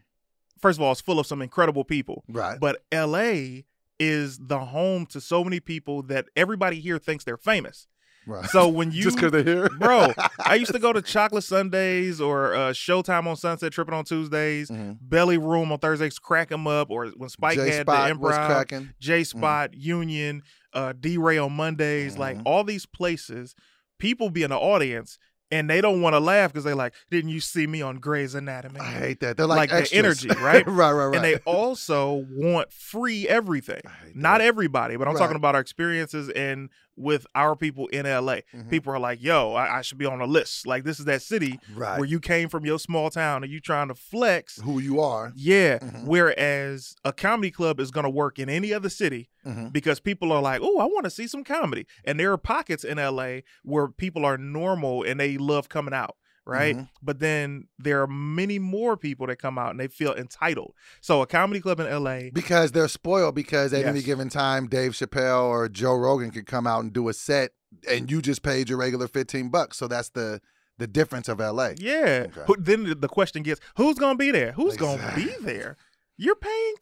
First of all, is full of some incredible people, Right. but L.A. is the home to so many people that everybody here thinks they're famous. Right. So when you just because they're here, bro, I used to go to Chocolate Sundays or uh, Showtime on Sunset, Tripping on Tuesdays, Mhm. Belly Room on Thursdays, Crack 'em Up, or when Spike J had the improv. J Spot, Union, uh, D Ray on Mondays, like Mhm. all these places, people be in the audience and they don't want to laugh because they're like, "Didn't you see me on Grey's Anatomy?" I hate that. They're like, Like the energy, right? right, right, right. And they also want free everything. Not that. everybody, but I'm Right. talking about our experiences and with our people in LA. Mhm. People are like, "Yo, I, I should be on a list." Like this is that city right. where you came from your small town and you trying to flex. who you are. Yeah. Mhm. Whereas a comedy club is going to work in any other city Mhm. because people are like, oh, I want to see some comedy. And there are pockets in LA where people are normal and they love coming out. Right. Mhm. But then there are many more people that come out and they feel entitled. So a comedy club in LA, Because they're spoiled because at any given time, Dave Chappelle or Joe Rogan could come out and do a set and you just paid your regular 15 bucks. So that's the the difference of LA. yeah. Okay. Then the- the question gets, who's going to be there? Who's going to be there? You're paying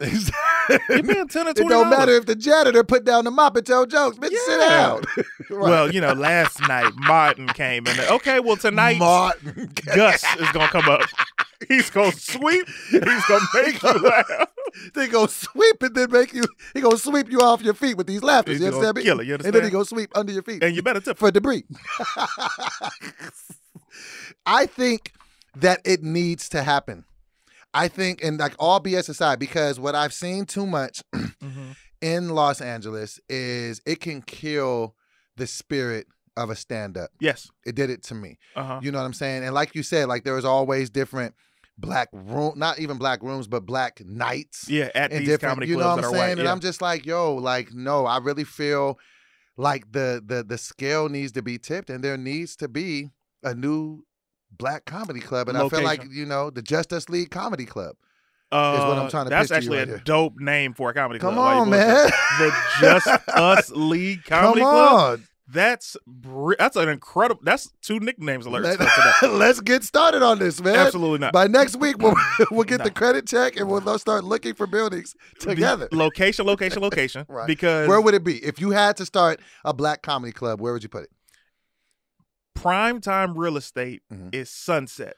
$10. You're paying 10 or $20. don't matter if the janitor put down the mop and tell jokes. Bitch, sit Yeah. down. Right. Well, you know, last night Martin came and okay, well tonight Martin. Gus is gonna come up. He's gonna sweep. He's gonna make you laugh. they go sweep and then make you. He gonna sweep you off your feet with these laughters. You understand me? kill it, you And then he understand? go sweep under your feet And you better tip. for debris. I think that it needs to happen. I think, and like all BS aside, because what I've seen too much Mhm. in Los Angeles is it can kill the spirit of a stand up. Yes. It did it to me. Uh huh. You know what I'm saying? And like you said, like there was always different black room, not even black rooms, but black nights Yeah. At these comedy You know clubs what I'm saying? white. And. I'm just like, yo, like no, I really feel like the the the scale needs to be tipped, and there needs to be a new black comedy club, and I feel like you know the Justice League Comedy Club. uh, is what I'm trying to That's actually right a here. dope name for a comedy Come club. Come on, man. The Just Us League Comedy Come Club. on. That's br- that's an incredible. That's two nicknames alerts Let, us get started on this, man. Absolutely not. By next week, we'll, we'll get No. the credit check and we'll start looking for buildings The together. location, location, location. Right. Because Where would it be if you had to start a black comedy club? Where would you put it? Prime time real estate Mhm. is Sunset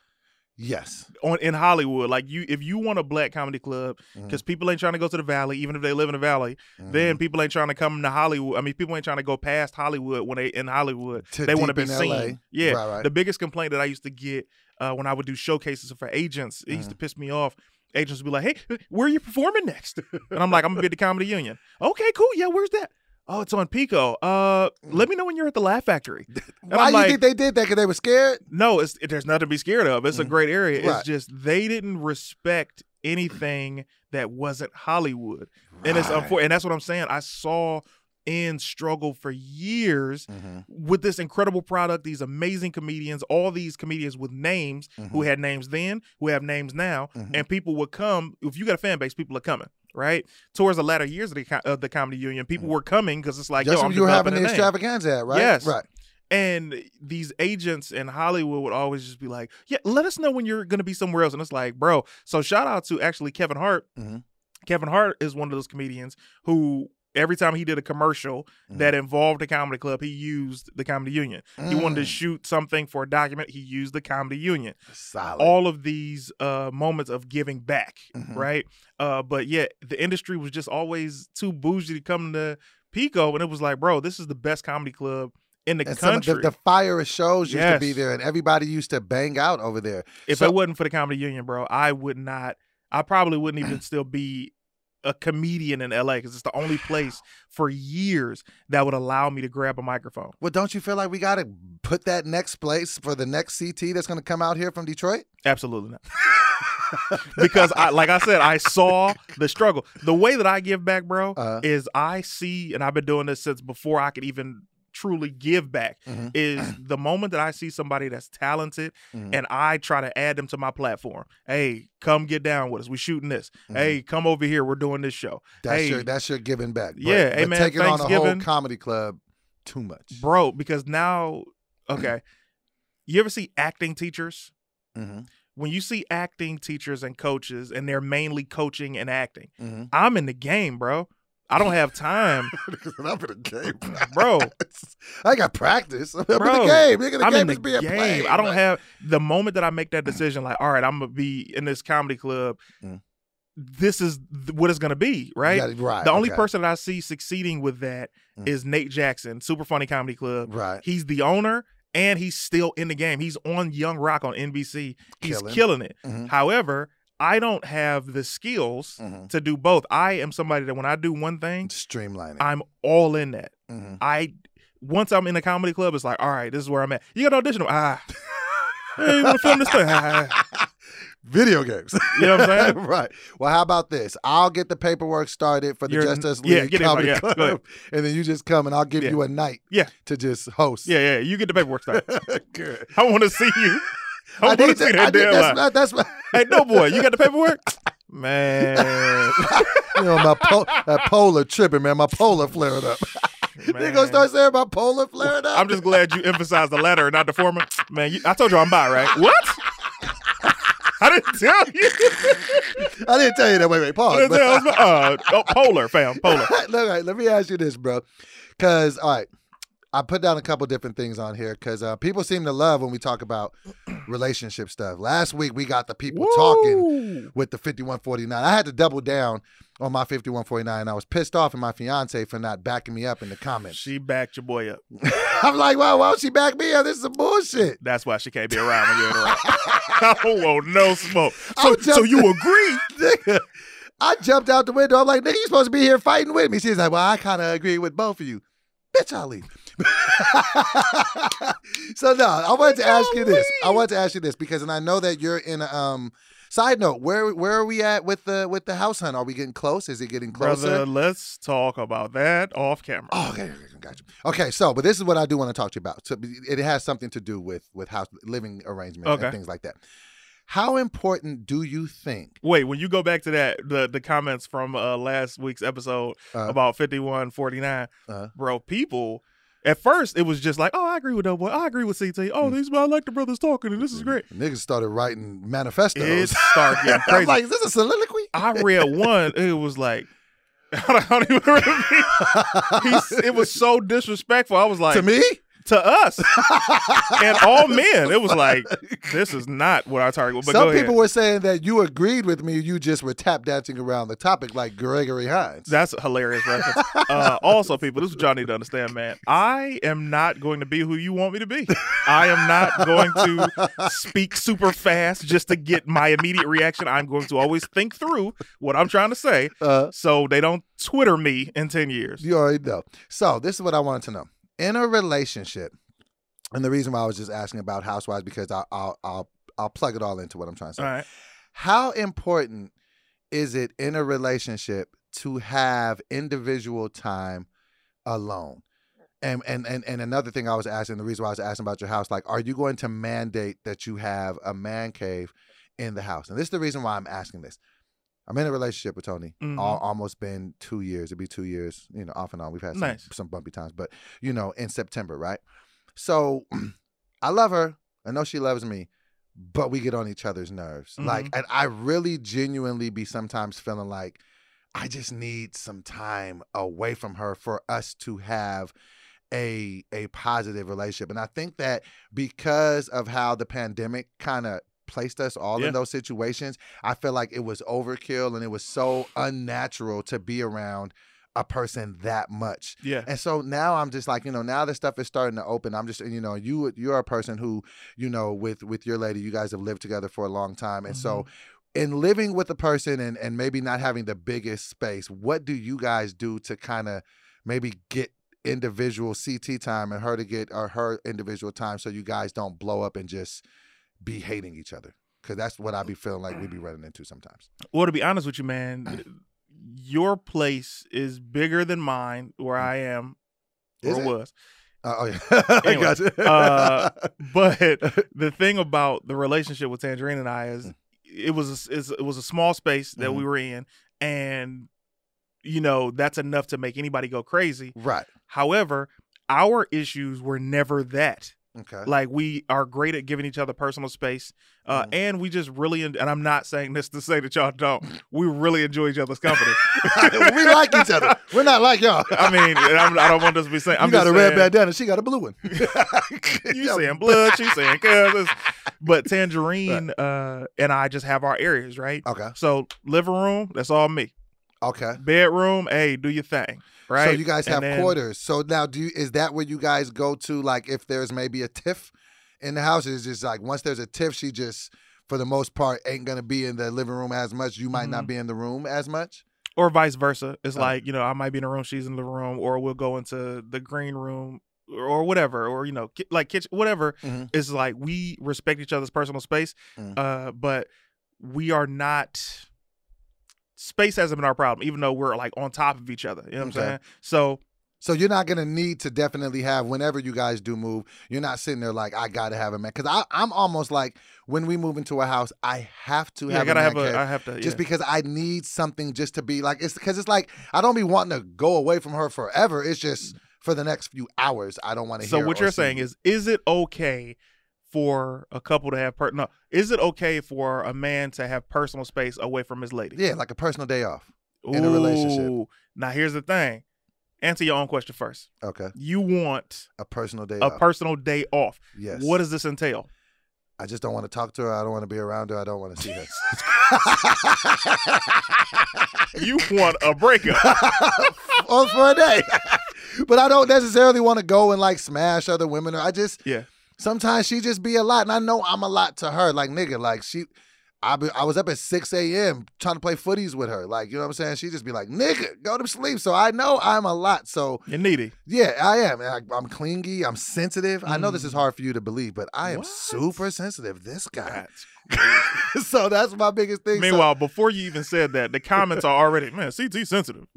Yes, on in Hollywood. Like you, if you want a black comedy club, because people ain't trying to go to the Valley, even if they live in the Valley. Then people ain't trying to come to Hollywood. I mean, people ain't trying to go past Hollywood when they in Hollywood. To they want to be seen. LA. Yeah. Right, right. The biggest complaint that I used to get uh, when I would do showcases for agents, it Mm-hmm. used to piss me off. Agents would be like, "Hey, where are you performing next?" and I'm like, "I'm gonna be at the Comedy Union." Okay, cool. Yeah, where's that? Oh, it's on Pico. Uh, let me know when you're at the Laugh Factory. And Mm. Why I'm do you like, think they did that? Because they were scared. no, it's there's nothing to be scared of. It's a Mhm. great area. Right. It's just they didn't respect anything that wasn't Hollywood, and it's Right. unfor- and that's what I'm saying. I saw in struggle for years Mhm. with this incredible product, these amazing comedians, all these comedians with names who Mhm. had names then, who have names now, Mhm. and people would come. If you got a fan base, people are coming. Right towards the latter years of the of the comedy union, people were coming because it's like, Just yo, I'm you were having the name. extravaganza at, right? Yes. Right. And these agents in Hollywood would always just be like, "Yeah, let us know when you're going to be somewhere else." And it's like, bro. So shout out to actually Kevin Hart. Mhm. Kevin Hart is one of those comedians who every time he did a commercial Mm-hmm. that involved a comedy club, he used the comedy union. He wanted to Mm. shoot something for a document, he used the comedy union. Solid. All of these uh, moments of giving back, Mhm. right? Uh, but yet the industry was just always too bougie to come to Pico, and it was like, bro, this is the best comedy club in the and some country. the, the fire of shows used to be there, and everybody used to bang out over there. if So- it wasn't for the comedy union, bro, I would not. I probably wouldn't even still be a comedian in LA because it's the only place for years that would allow me to grab a microphone. Well, don't you feel like we got to put that next place for the next CT that's going to come out here from Detroit? Absolutely not. because I like I said, I saw the struggle. The way that I give back, bro, Uh-huh. is I see, and I've been doing this since before I could even truly give back. Mhm. Is the moment that I see somebody that's talented Mhm. and I try to add them to my platform. Hey, come get down with us. We shooting this. Mhm. Hey, come over here. We're doing this show. That's hey, your that's your giving back. But, Yeah, hey, but man, taking on a whole comedy club, too much. bro, because now, okay, you ever see acting teachers? hmm When you see acting teachers and coaches, and they're mainly coaching and acting, hmm I'm in the game, bro. I don't have time, I'm in the game, bro. I got practice. I'm in the game. Nigga, the I'm game in the is being game. played. I don't man. have the moment that I make that decision. Like, all right, I'm gonna be in this comedy club. Mm. This is what it's gonna be, right? gotta- right. the only okay. person that I see succeeding with that is Mm. Nate Jackson, Super Funny Comedy Club. Right. He's the owner and he's still in the game. He's on Young Rock on NBC. He's Killing. killing it. Mhm. However, I don't have the skills Mhm. to do both. I am somebody that when I do one thing, Streamlining. I'm all in that. Mhm. I once I'm in a comedy club, it's like, all right, this is where I'm at. You got an audition? Ah, hey, you want to film this thing? Ah. Video games. You know what I'm saying? right. Well, how about this? I'll get the paperwork started for the You're- Justice yeah, League in, Comedy yeah. Club, and then you just come and I'll give Yeah. you a night Yeah. to just host. Yeah, yeah. You get the paperwork started. Good. I want to see you. I, to need see I that deadline. that's, that's my, hey, no boy, you got the paperwork? Man. you know, my po- that polar tripping, man. My polar flared up. they gonna start saying my polar flared up. I'm just glad you emphasized the latter, and not the former. Man, you, I told you I'm bi, right? What? I didn't tell you. I didn't tell you that. Wait, wait, I pause. you. Uh, oh, polar, fam, polar. All right, let me ask you this, bro. Because, all right, I put down a couple different things on here because uh, people seem to love when we talk about relationship stuff. Last week, we got the people talking with the 5149. I had to double down on my 5149. I was pissed off at my fiance for not backing me up in the comments. She backed your boy up. I'm like, why, why don't she back me up? This is some bullshit. That's why she can't be around when you're in around. I don't want no smoke. So, just- so you agree? I jumped out the window. I'm like, nigga, you supposed to be here fighting with me. She's like, well, I kind of agree with both of you. Bitch, I'll leave. so no, I wanted to ask you this. I wanted to ask you this because, and I know that you're in a um. Side note: Where where are we at with the with the house hunt? Are we getting close? Is it getting closer? Brother, let's talk about that off camera. Oh, okay, okay, okay. Okay, so but this is what I do want to talk to you about. So it has something to do with with house living arrangements Okay. and things like that. How important do you think? Wait, when you go back to that, the the comments from uh, last week's episode Uh, about fifty one forty nine, Uh-huh. bro, people At first, it was just like, oh, I agree with DoBoy. I agree with CT. Oh, Mm. these I like the brothers talking, and this is great. Niggas started writing manifestos. It started getting I'm crazy. like, is this a soliloquy? I read one. It was like, I don't even remember. It was so disrespectful. I was like, to me? To us and all men. It was like, this is not what our target was. But Some people were saying that you agreed with me. You just were tap dancing around the topic like Gregory Hines. That's a hilarious reference. Uh, also, people, this is what y'all need to understand, man. I am not going to be who you want me to be. I am not going to speak super fast just to get my immediate reaction. I'm going to always think through what I'm trying to say uh, so they don't Twitter me in 10 years. you already know. So this is what I wanted to know. In a relationship, and the reason why I was just asking about housewives because I'll I'll I'll, I'll plug it all into what I'm trying to say. All right. How important is it in a relationship to have individual time alone? And, and and and another thing I was asking, the reason why I was asking about your house, like, are you going to mandate that you have a man cave in the house? And this is the reason why I'm asking this. I'm in a relationship with Tony. Mhm. All, almost been two years. It'd be two years, you know, off and on. We've had some, Nice. some bumpy times, but you know, in September, right? So I love her. I know she loves me, but we get on each other's nerves. Like, Mhm. and I really genuinely be sometimes feeling like I just need some time away from her for us to have a a positive relationship. And I think that because of how the pandemic kind of placed us all Yeah. in those situations, I feel like it was overkill and it was so unnatural to be around a person that much. Yeah. And so now I'm just like, you know, now this stuff is starting to open. I'm just, you know, you you're a person who, you know, with with your lady, you guys have lived together for a long time, and so mm-hmm. in living with a person and and maybe not having the biggest space, what do you guys do to kind of maybe get individual CT time and her to get or her individual time so you guys don't blow up and just be hating each other? Because that's what I be feeling like we be running into sometimes. Well, to be honest with you, man, your place is bigger than mine where I am or it? was. Uh, oh yeah, I Anyway, gotcha. uh, But the thing about the relationship with Tangerine and I is it was a, it was a small space that Mm-hmm. we were in, and you know that's enough to make anybody go crazy. right. However, our issues were never that. Okay. Like we are great at giving each other personal space, uh, Mhm. and we just really. En- and I'm not saying this to say that y'all don't. We really enjoy each other's company. we like each other. We're not like y'all. I mean, I'm, I don't want this to be saying. I'm you got a red saying, bandana. She got a blue one. You saying blood? She saying cousins. But Tangerine uh, and I just have our areas, right? Okay. So living room, that's all me. Okay. Bedroom, hey, do your thing, right? So you guys have then- quarters. So now, do you, is that where you guys go to? Like, if there's maybe a tiff in the house, is just like once there's a tiff, she just for the most part ain't gonna be in the living room as much. You might not Mhm. be in the room as much. or vice versa. It's Oh. like you know, I might be in the room, she's in the room, or we'll go into the green room or whatever, or you know, ki- like kitchen, whatever. Mhm. It's like we respect each other's personal space, Mm. uh, but we are not. Space hasn't been our problem, even though we're like on top of each other. You know what I'm saying? So So you're not gonna need to definitely have whenever you guys do move. You're not sitting there like I gotta have a man because I'm almost like when we move into a house, I have to yeah, I have gotta a have a. I have to. just because I need something just to be like it's because it's like I don't be wanting to go away from her forever. It's just for the next few hours I don't want to hear So what you're saying is, is it okay for a couple to have per? No, is it okay for a man to have personal space away from his lady? yeah, like a personal day off. in a relationship. Now here's the thing. Answer your own question first. Okay, You want a personal day a off. personal day off. yes. What does this entail? I just don't want to talk to her. I don't want to be around her. I don't want to see her. You want a breakup. oh, for a day. but I don't necessarily want to go and like smash other women. I just Yeah. Sometimes she just be a lot, and I know I'm a lot to her. Like nigga, like she. I, be, I was up at 6 a.m. trying to play footies with her. Like, you know what I'm saying? She just be like, nigga, go to sleep. So I know I'm a lot. So You're needy. yeah, I am. I, I'm clingy. I'm sensitive. I know this is Mm. hard for you to believe, but I am What? super sensitive. This guy. So that's my biggest thing. So- Meanwhile, before you even said that, the comments are already, man, CT sensitive.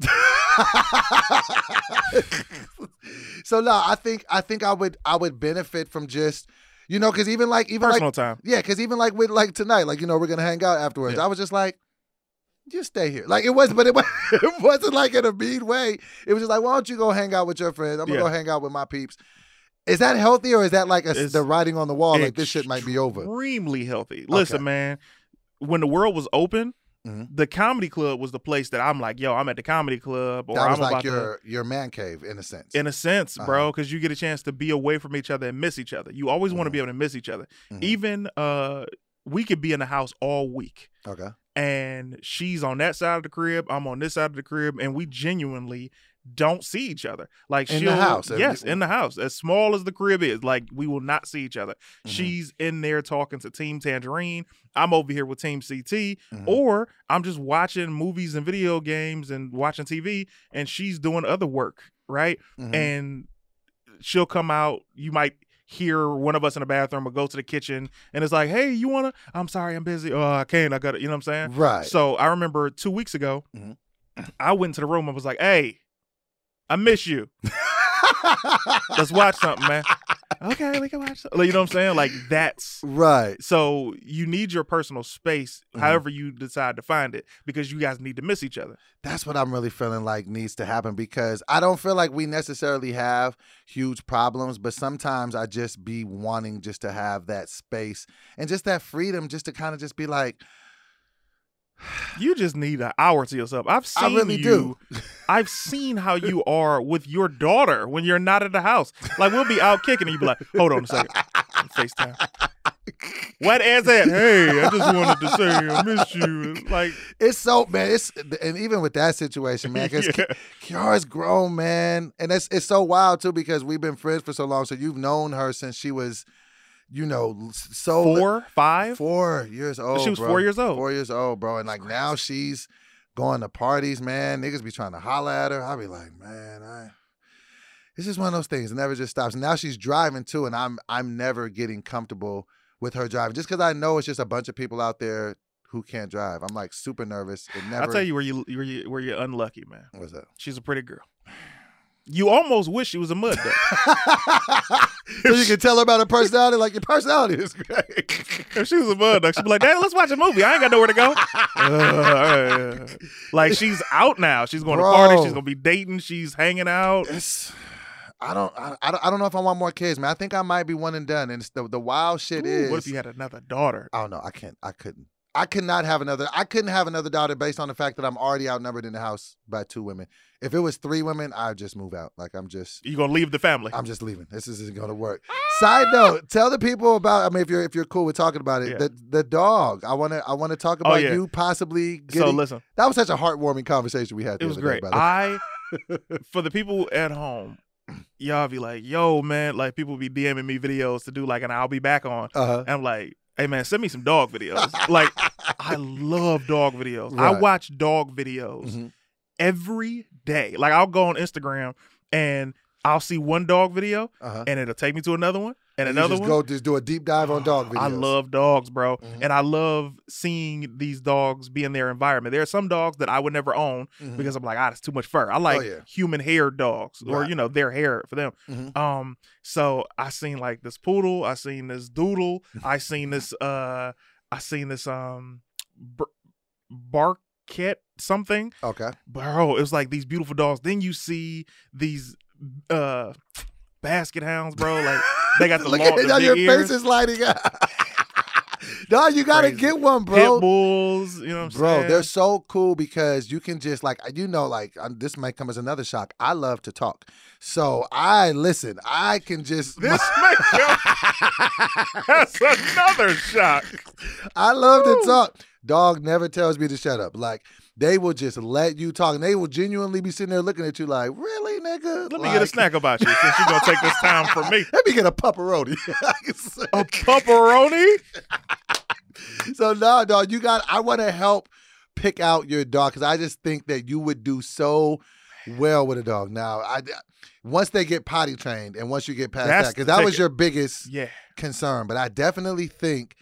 so no, I think I think I would I would benefit from just you know because even like even Personal like time. yeah because even like with like tonight like you know we're gonna hang out afterwards. Yeah. I was just like just stay here. Like it was, but it, was, it wasn't like in a mean way. It was just like, why don't you go hang out with your friends? I'm gonna Yeah. go hang out with my peeps. Is that healthy or is that like a, the writing on the wall? Like this shit might be over. Extremely healthy. Listen, Okay. man, when the world was open, Mhm. the comedy club was the place that I'm like, yo, I'm at the comedy club, or That was I'm like about to. your your man cave in a sense. In a sense, Uh-huh. bro, because you get a chance to be away from each other and miss each other. You always want to be able to miss each other. Mhm. Even uh, we could be in the house all week, okay. and she's on that side of the crib, I'm on this side of the crib, and we genuinely don't see each other. Like In the she'll, house, yes, in the house, as small as the crib is, like we will not see each other. Mhm. She's in there talking to Team Tangerine. I'm over here with Team CT, Mhm. or I'm just watching movies and video games and watching TV, and she's doing other work, right? Mhm. And she'll come out. You might hear one of us in the bathroom or go to the kitchen, and it's like, "Hey, you wanna? I'm sorry, I'm busy. Oh, I can't. I got to You know what I'm saying? right. So I remember two weeks ago, Mhm. I went into the room and was like, "Hey, I miss you. Let's watch something, man." okay, we can watch. Something. You know what I'm saying? Like that's right. so you need your personal space, Mhm. however you decide to find it, because you guys need to miss each other. That's what I'm really feeling like needs to happen because I don't feel like we necessarily have huge problems, but sometimes I just be wanting just to have that space and just that freedom just to kind of just be like, You just need an hour to yourself. I've seen I really you. do. I've seen how you are with your daughter when you're not at the house. Like we'll be out kicking, and you be like, "Hold on a second, FaceTime." What is it? Hey, I just wanted to say I miss you. Like, It's so man. It's and even with that situation, man, because yeah. Kiara's grown, man, and it's it's so wild too because we've been friends for so long. So you've known her since she was, you know, so four, five, four years old. she was bro. four years old. Four years old, bro, and like now she's going to parties, man. Niggas be trying to holler at her. I be like, man, I. It's just one of those things. It never just stops. Now she's driving too, and I'm I'm never getting comfortable with her driving just because I know it's just a bunch of people out there who can't drive. I'm like super nervous. It never. I'll tell you where you where you where you're unlucky, man. What's that? She's a pretty girl. You almost wish she was a mud duck. so you can tell her about her personality. Like your personality is great. if she was a mud duck, she'd be like, "Dad, let's watch a movie. I ain't got nowhere to go." Uh, like she's out now. She's going to party. She's gonna be dating. She's hanging out. It's. I don't, I, I don't. I don't know if I want more kids, man. I think I might be one and done. And the the wild shit Ooh, is. what if you had another daughter? I don't know. I can't. I couldn't. I could not have another. I couldn't have another daughter based on the fact that I'm already outnumbered in the house by two women. If it was three women, I'd just move out. Like I'm just. You gonna leave the family? I'm just leaving. This isn't gonna work. Side note: Tell the people about. I mean, if you're if you're cool with talking about it, Yeah. the the dog. I want to I want to talk Oh, about yeah. you possibly so getting. listen, that was such a heartwarming conversation we had. It was day, great. by the way. I for the people at home, y'all be like, "Yo, man!" Like people be DMing me videos to do like an "I'll be back" on. Uh-huh. And I'm like, "Hey, man, send me some dog videos." like I love dog videos. I watch dog videos Mhm. every day. Like I'll go on Instagram and I'll see one dog video Uh-huh. and it'll take me to another one and, another just one. go just do a deep dive on dog videos. I love dogs, bro. Mhm. And I love seeing these dogs be in their environment. There are some dogs that I would never own Mhm. because I'm like, ah, it's too much fur. I like yeah. human hair dogs or, you know, their hair for them. Mhm. Um, so I seen like this poodle, I seen this doodle, I seen this uh I seen this um br- barket something. Okay. Bro, it was like these beautiful dogs. Then you see these uh basset hounds, bro. Like they got the Look long- at the now your ears. face is lighting up. no, you gotta Crazy. get one, bro. pit bro. bulls, you know what I'm Bro, saying? they're so cool because you can just like you know, like um, this might come as another shock. I love to talk, so I listen. I can just. this makes That's another shock. I love to talk. Dog never tells me to shut up. Like they will just let you talk, and they will genuinely be sitting there looking at you like, "Really, nigga? Let me get a snack about you since you're gonna take this time from me. Let me get a pepperoni." A pepperoni? so no, dog, you got. I want to help pick out your dog because I just think that you would do so well with a dog. Now, I once they get potty trained and once you get past That's that, because that was your biggest Yeah. concern. But I definitely think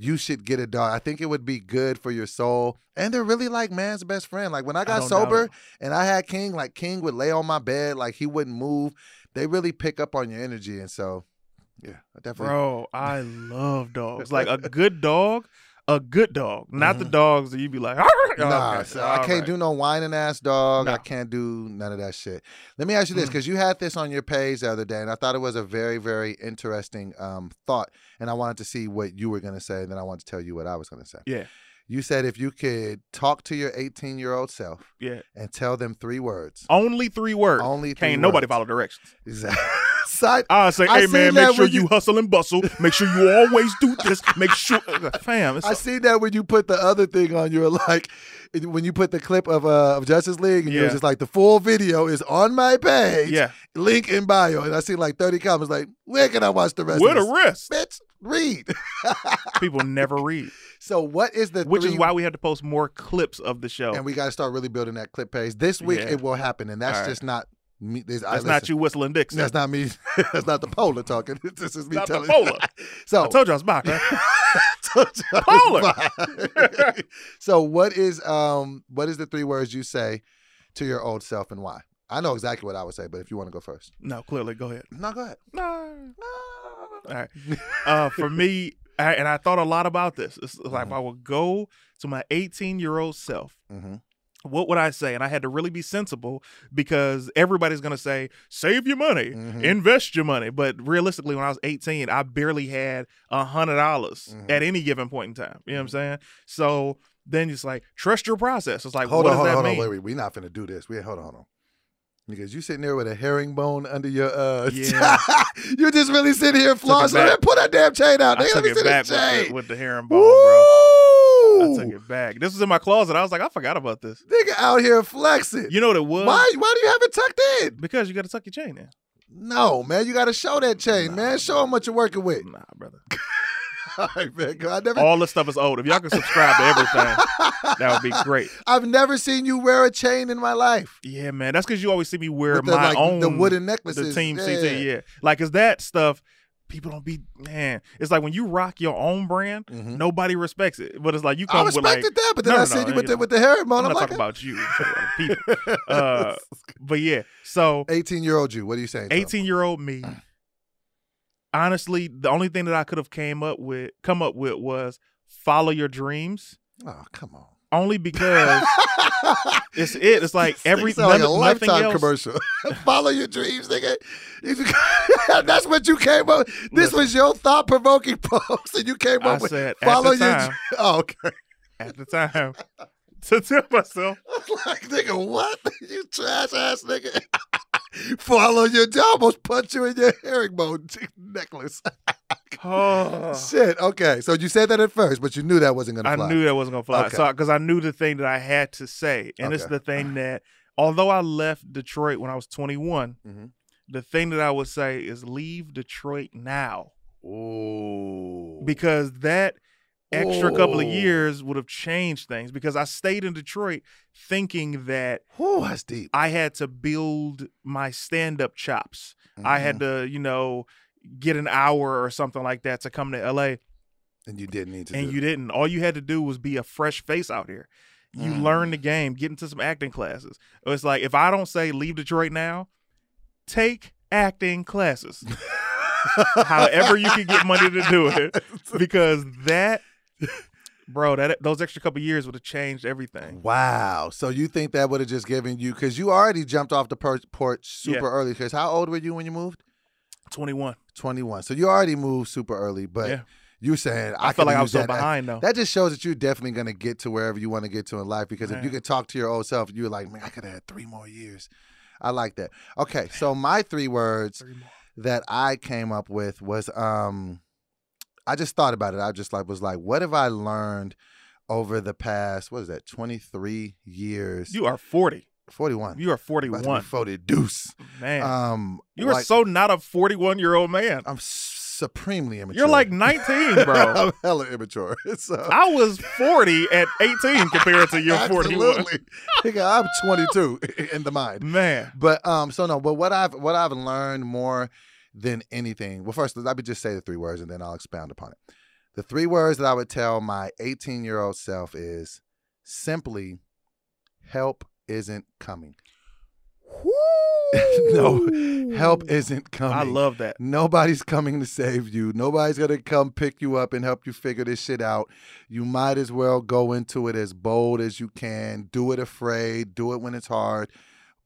you should get a dog. I think it would be good for your soul. And they're really like man's best friend. Like when I got don't sober it. and I had King, like King would lay on my bed, like he wouldn't move. They really pick up on your energy. And so, yeah, I definitely. Bro, I love dogs. Like a good dog, a good dog, not the Mhm. dogs that you'd be like. Nah, okay, so I can't right. do no whining ass dog. I can't do none of that shit. Let me ask you this, Mm. because you had this on your page the other day, and I thought it was a very, very interesting um, thought, and I wanted to see what you were gonna say, and then I wanted to tell you what I was gonna say. Yeah, You said if you could talk to your 18 year old self yeah. and tell them three words, Only three words. only three Can't nobody follow directions. Exactly. Side- I say, hey seen man, make sure you you- hustle and bustle. Make sure you always do this. Make sure, fam. I seen that when you put the other thing on, you were like, when you put the clip of uh, of Just Us League, and you're just like, the full video is on my page. yeah. link in bio. And I see like 30 comments like, where can I watch the rest With the rest. Bitch, read. People never read, so what is the which three, is why we had to post more clips of the show. and we got to start really building that clip page. This week Yeah. it will happen. And that's right. just not me. This, I, That's not you whistling Dixon. That's not me. that's not the polar talking. This is me Not the telling polar. So I told you I was back. Huh? Told you I was Polar. so what is um what is the three words you say to your old self and why? I know exactly what I would say, but if you want to go first. no, clearly, go ahead. No, go ahead. No. no. All right. Uh, for me, I, and I thought a lot about this. It's like if I would go to my 18 year old self, hmm what would I say? And I had to really be sensible because everybody's going to say, save your money, Mhm. invest your money. But realistically, when I was 18, I barely had a $100 Mhm. at any given point in time. You know what I'm saying? So then it's like, trust your process. It's like, hold what on, does hold that on, hold on. mean? Wait, wait. We're not finna do this. We hold on, hold on. Because you sitting there with a herringbone under your uh Yeah. you just really sitting here flossing. Man, that damn chain out. I took let me it see with chain. the, with the herringbone, bro. I took it back. This was in my closet. I was like, I forgot about this. Nigga out here flexing. You know what it was? why why do you have it tucked in? Because you got to tuck your chain in. No, man, you gotta show that chain, Nah, man. Show them what you're working with. Nah, brother. All right, man. I never All this stuff is old. If y'all can subscribe to everything, that would be great. I've never seen you wear a chain in my life. Yeah, man. That's because you always see me wear With the, my like, own the wooden necklaces. the team yeah. CT. Yeah, like is that stuff. People don't be man. It's like when you rock your own brand, Mhm. nobody respects it. But it's like you I come with like. I respected that, but then No, I no, seen no, you with the with the herringbone. I'm I'm, not like, talking about you. I'm talking about people. Uh, But yeah, so 18 year old you. What are you saying? 18 year old me honestly the only thing that i could have came up with come up with was follow your dreams Oh, come on. Only because it's it it's like every It like a none- lifetime else commercial. Follow your dreams, nigga. That's what you came up. This Listen. was your thought provoking post, and you came i up with said follow your. time Oh, okay. at the time to tell myself like, nigga, what? You trash ass nigga. Follow your. I almost punch you in your herringbone necklace. oh, Shit. Okay, so you said that at first, but you knew that wasn't gonna i knew that wasn't gonna fly Okay. so because i knew the thing that i had to say and it's the thing that although i left detroit when i was 21 Mhm. the thing that i would say is leave detroit now Ooh. because that extra couple of years would have changed things because I stayed in Detroit thinking that Ooh, that's deep. I had to build my stand up chops. I had Mhm. to, you know, get an hour or something like that to come to LA and you didn't need to. and you didn't. All you had to do was be a fresh face out here. You Mm. learn the game, get into some acting classes. It's like if I don't say leave Detroit now, take acting classes. However you can get money to do it because that bro, that those extra couple years would have changed everything. Wow. So you think that would have just given you because you already jumped off the per- porch super Yeah. early? Because how old were you when you moved? 21. Twenty one. So you already moved super early, but Yeah. you saying I, I, felt like I was so behind though. That just shows that you're definitely going to get to wherever you want to get to in life. Because if you Man. could talk to your old self, you're like, man, I could have had three more years. I like that. Okay, so my three words Three that I came up with was um I just thought about it. I just like was like, what have I learned over the past, what is that, 23 years? You are 40. 41. You are About be 41. 40 deuce. Man. Um you are like, so not a 41 year old man. I'm supremely immature. You're like 19, bro. I'm hella immature. So I was 40 at 18 compared to your 41. Absolutely. Nigga, I'm 22 in the mind. Man. But um, so no, but what I've what I've learned more than anything. Well, first let me just say the three words and then I'll expound upon it. The three words that I would tell my 18 year old self is simply help isn't coming. no, help isn't coming. I love that. Nobody's coming to save you. Nobody's going to come pick you up and help you figure this shit out. You might as well go into it as bold as you can. Do it afraid, do it when it's hard,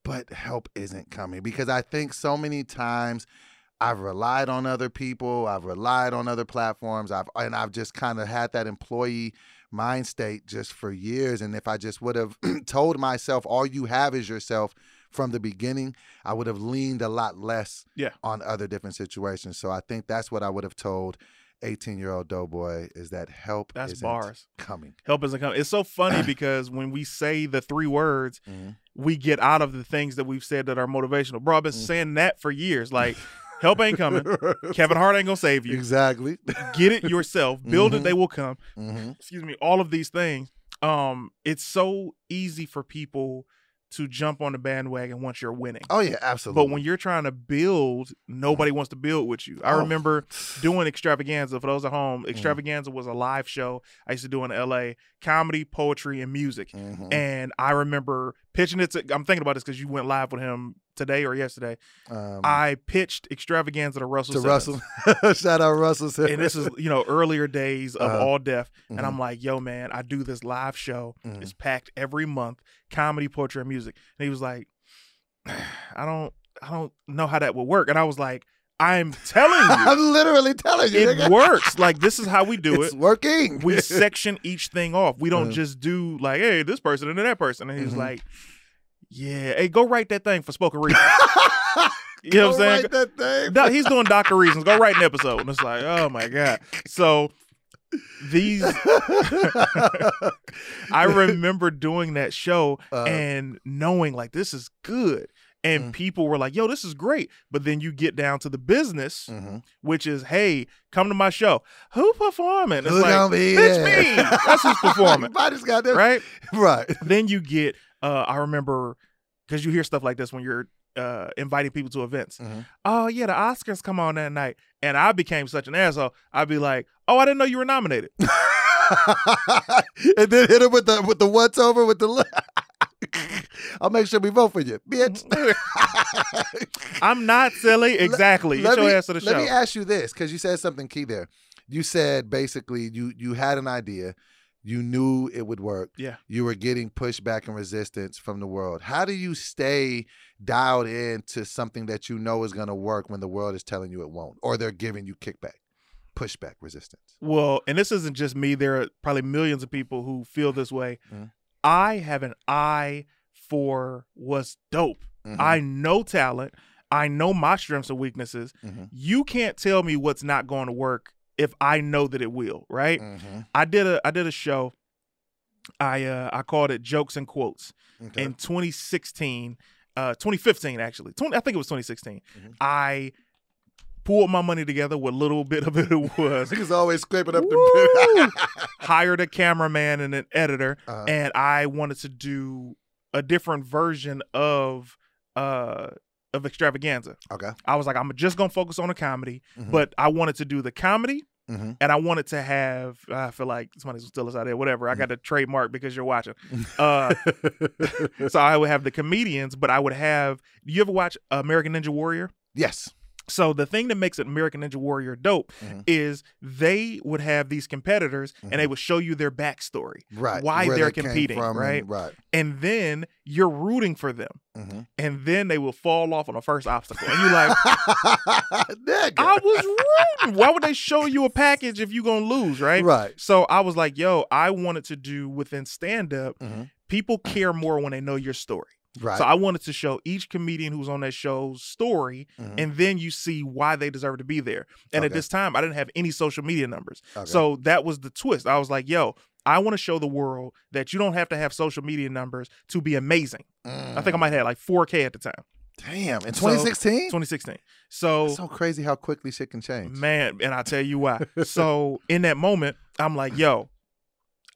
but help isn't coming because I think so many times I've relied on other people, I've relied on other platforms, I've and I've just kind of had that employee mind state just for years and if I just would have told myself all you have is yourself from the beginning, I would have leaned a lot less Yeah. on other different situations. So I think that's what I would have told 18 year old DoBoy is that help That's isn't bars. coming. Help isn't coming. It's so funny because when we say the three words, Mhm. we get out of the things that we've said that are motivational. Bro, I've been Mm. saying that for years. Like, help ain't coming. Kevin Hart ain't gonna save you. exactly. Get it yourself. Build Mhm. it, they will come. hmm Excuse me. All of these things. Um, it's so easy for people to jump on the bandwagon once you're winning. Oh yeah, absolutely. But when you're trying to build, nobody wants to build with you. I Oh. remember doing extravaganza for those at home. Extravaganza was a live show I used to do in LA, comedy, poetry, and music. Mhm. And I remember pitching it to I'm thinking about this because you went live with him today or yesterday. um, I pitched extravaganza to Russell to Simmons. Russell, shout out Russell. Simmons. And this is, you know, earlier days of Uh-huh. All Def. And Mhm. I'm like, yo, man, I do this live show. Mhm. It's packed every month, comedy, poetry, and music. And he was like, I don't I don't know how that would work. And I was like, I'm telling you, I'm literally telling you, it nigga. works. Like this is how we do it's it. It's working. We section each thing off. We don't Uh-huh. just do like, hey, this person and then that person. And he's Mhm. like, Yeah, hey, go write that thing for spoken reason. You know what I'm saying? write that thing. No, he's doing Doctor Reasons. Go write an episode. And it's like, oh my God. So these I remember doing that show Uh, and knowing like this is good. And Mm. people were like, yo, this is great. But then you get down to the business, Mhm. which is, hey, come to my show. Who performing? It's Who's like, gonna be bitch, me. That's who's performing. Everybody's got that. right? Right. Then you get, uh, I remember, because you hear stuff like this when you're uh, inviting people to events. Mhm. Oh, yeah, the Oscars come on that night. And I became such an asshole. I'd be like, oh, I didn't know you were nominated. and then hit him with the with the what's over with the. I'll make sure we vote for you, bitch. I'm not silly. Exactly. Let your me, ass to the let show. me ask you this, because you said something key there. You said basically you you had an idea, you knew it would work. Yeah. You were getting pushback and resistance from the world. How do you stay dialed in to something that you know is going to work when the world is telling you it won't, or they're giving you kickback, pushback, resistance? Well, and this isn't just me. There are probably millions of people who feel this way. Mhm. I have an eye for what's dope. Mhm, I know talent. I know my strengths and weaknesses. mhm, You can't tell me what's not going to work if I know that it will, right? mhm. I did a I did a show. I uh I called it Jokes and Quotes Okay. in 2016, uh 2015 actually. 20, I think it was 2016. Mhm. I pulled my money together what little bit of it was. Niggas always scraping up the. hired a cameraman and an editor Uh-huh. and I wanted to do a different version of uh of extravaganza. okay. I was like, I'm just gonna focus on the comedy, Mhm. but I wanted to do the comedy Mhm. and I wanted to have I feel like somebody's still us out there, whatever. I got Mm-hmm. a trademark because you're watching. Uh so I would have the comedians, but I would have do you ever watch American Ninja Warrior? yes. So the thing that makes it American Ninja Warrior dope Mhm. is they would have these competitors and they would show you their backstory, Right. Why where they're they competing, from right? right. and then you're rooting for them, hmm and then they will fall off on the first obstacle, and you're like. I was rooting. Why would they show you a package if you're gonna lose, right? Right. So I was like, yo, I wanted to do within stand up. Mhm. People care more when they know your story. Right. So I wanted to show each comedian who's on that show's story, Mhm. and then you see why they deserve to be there. And at this time, I didn't have any social media numbers. Okay. So that was the twist. I was like, yo, I want to show the world that you don't have to have social media numbers to be amazing. I think I Mm. might have like 4K at the time, Damn. In So- 2016? 2016. So, so crazy how quickly shit can change. man, and I'll tell you why. so in that moment, I'm like, yo,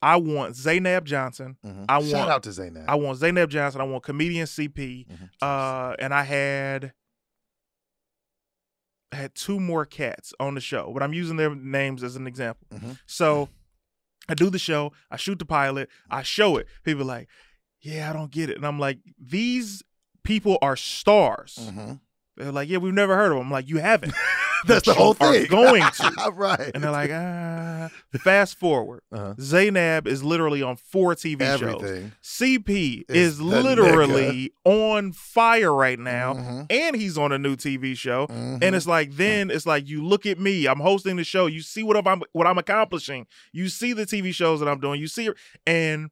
I want Zainab Johnson. Mhm. I Shout want- out to Zainab. I want Zainab Johnson. I want comedian CP. Mhm. Uh, and I had I had two more cats on the show, but I'm using their names as an example. Mhm. So I do the show, I shoot the pilot, I show it. People are like, yeah, I don't get it. And I'm like, these people are stars. They're like, yeah, we've never heard of them. I'm like, you haven't. That's the whole thing. going to. right. And they're like, ah. Fast forward. Uh-huh. Zainab is literally on four TV shows. CP Is is literally on fire right now, Mhm. and he's on a new TV show. Mhm. And it's like then it's like you look at me, I'm hosting the show. You see what I'm what I'm accomplishing. You see the TV shows that I'm doing. You see, and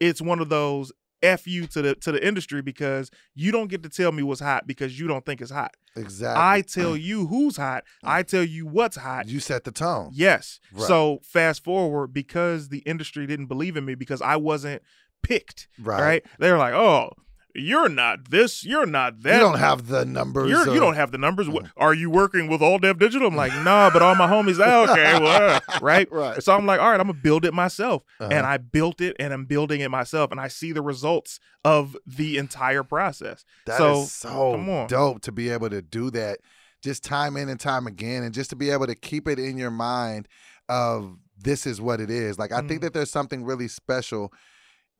it's one of those f you to the to the industry because you don't get to tell me what's hot because you don't think it's hot. exactly. I tell you who's hot. Mm. I tell you what's hot. you set the tone. Yes. Right. So fast forward because the industry didn't believe in me because I wasn't picked. Right. Right. They're like, oh, you're not this. You're not that. You don't have the numbers. You're, or- you don't have the numbers. What, are you working with All Def Digital? I'm like, nah, but all my homies, ah, okay, well, uh," right? Right. So I'm like, all right, I'm gonna build it myself, Uh-huh. and I built it, and I'm building it myself, and I see the results of the entire process. That is so, so come on. dope to be able to do that just time in and time again and just to be able to keep it in your mind of this is what it is. Like I think Mhm. that there's something really special.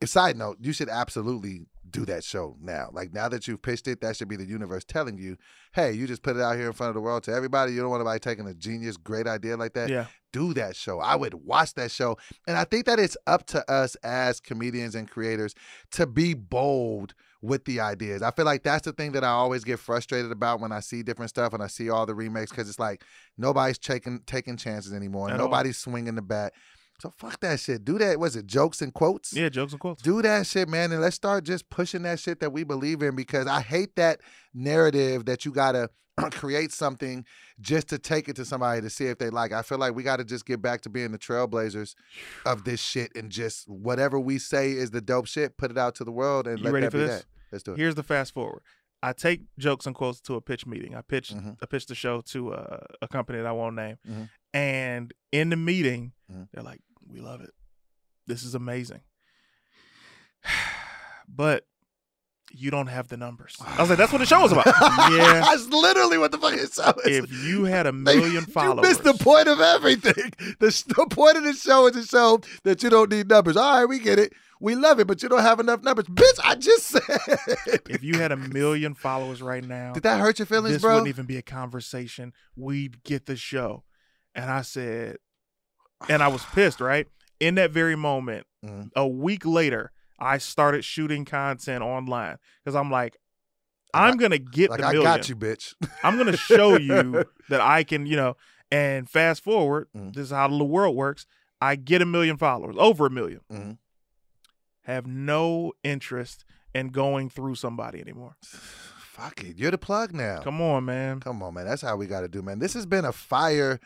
A side note, you should absolutely do that show now. Like now that you've pitched it, that should be the universe telling you, hey, you just put it out here in front of the world to everybody. You don't want anybody taking a genius, great idea like that Yeah, do that show. I would watch that show. And I think that it's up to us as comedians and creators to be bold with the ideas. I feel like that's the thing that I always get frustrated about when I see different stuff and I see all the remakes because it's like nobody's taking taking chances anymore. At all. Nobody's swinging the bat. So fuck that shit. Do that. Was it jokes and quotes? yeah, jokes and quotes. Do that shit, man, and let's start just pushing that shit that we believe in because I hate that narrative that you gotta create something just to take it to somebody to see if they like. I feel like we gotta just get back to being the trailblazers of this shit and just whatever we say is the dope shit, put it out to the world and You let ready that for be this? that. Let's do it. Here's the fast forward. I take jokes and quotes to a pitch meeting. I pitched Mhm. I pitched the show to a, a company that I won't name. Mhm. And in the meeting, Mhm. they're like, "We love it. This is amazing." but you don't have the numbers. I was like, "That's what the show is about." yeah. That's literally what the fuck it is. If you had a Like, million followers, You missed the point of everything. The, the point of the show is to show that you don't need numbers. All right, we get it. We love it, but you don't have enough numbers. Bitch, I just said. if you had a million followers right now, Did that hurt your feelings, this bro? wouldn't even be a conversation. We'd get the show. And I said, and I was pissed, right? In that very moment, Mhm. a week later, I started shooting content online because I'm like, I'm gonna get like the I got you, bitch. I'm gonna show you that I can, you know. And fast forward, Mhm. this is how the world works. I get a million followers, over a 1000000 Mhm. Have no interest in going through somebody anymore. Fuck it, you're the plug now. Come on, man. Come on, man. That's how we got to do, man. This has been a fire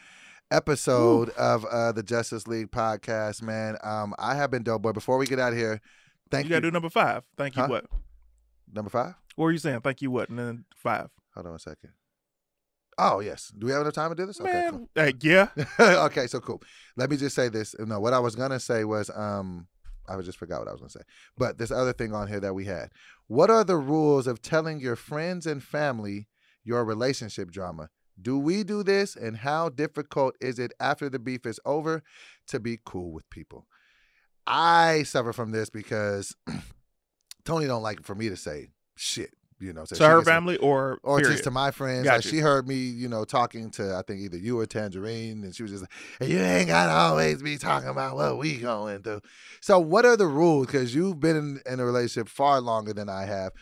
episode of uh, the Just Us League podcast, man. Um, I have been DoBoy. Before we get out of here, thank you you. gotta do number five. Thank you. Huh? What? Number five. What were you saying? Thank you. What? And then five. Hold on a second. Oh yes. Do we have enough time to do this? Okay. Man, hey, yeah. Okay. So cool. Let me just say this. No, what I was gonna say was um. I just forgot what I was gonna say. But this other thing on here that we had. What are the rules of telling your friends and family your relationship drama? Do we do this and how difficult is it after the beef is over to be cool with people? I suffer from this because Tony don't like for me to say shit, you know. So to her family or or period? just to my friends. Got Like you. she heard me, you know, talking to I think either you or Tangerine, and she was just like, "Hey, "You ain't gotta always be talking about what we going through." So, what are the rules? Because you've been in, in a relationship far longer than I have.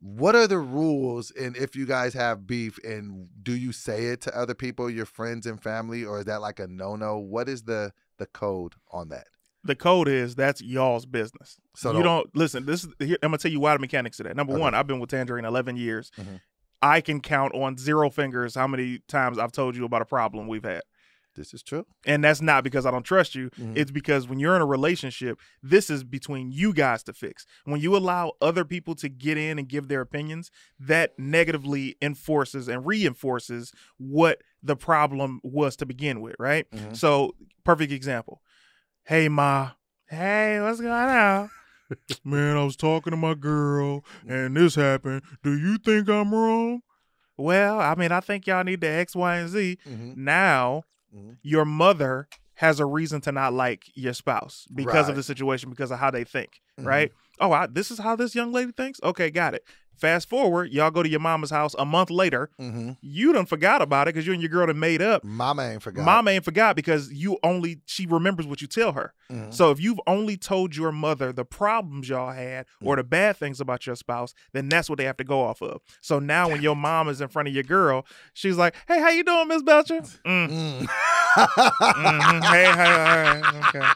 What are the rules? And if you guys have beef, and do you say it to other people, your friends and family, or is that like a no no? What is the the code on that? the code is that's y'all's business. So you don't listen. This is here, I'm gonna tell you why the mechanics of that. Number Okay. one, I've been with Tangerine 11 years. Mhm. I can count on zero fingers how many times I've told you about a problem we've had. This is true. And that's not because I don't trust you. Mhm. It's because when you're in a relationship, this is between you guys to fix. When you allow other people to get in and give their opinions, that negatively enforces and reinforces what the problem was to begin with, right? Mhm. So, perfect example. Hey, Ma. Hey, what's going on? Man, I was talking to my girl and this happened. Do you think I'm wrong? Well, I mean, I think y'all need the X, Y, and Z. Mhm. Now, Mhm. your mother has a reason to not like your spouse because Right. of the situation, because of how they think, Mhm. right? Oh, I, this is how this young lady thinks? Okay, got it. Fast forward, y'all go to your mama's house a month later. hmm You done forgot about it because you and your girl done made up. Mama ain't forgot. Mama ain't forgot because you only she remembers what you tell her. Mhm. So if you've only told your mother the problems y'all had or the bad things about your spouse, then that's what they have to go off of. So now when your mom is in front of your girl, she's like, "Hey, how you doing, Miss Belcher? Mm. Mm. Mhm. Hey, hey, hey, okay.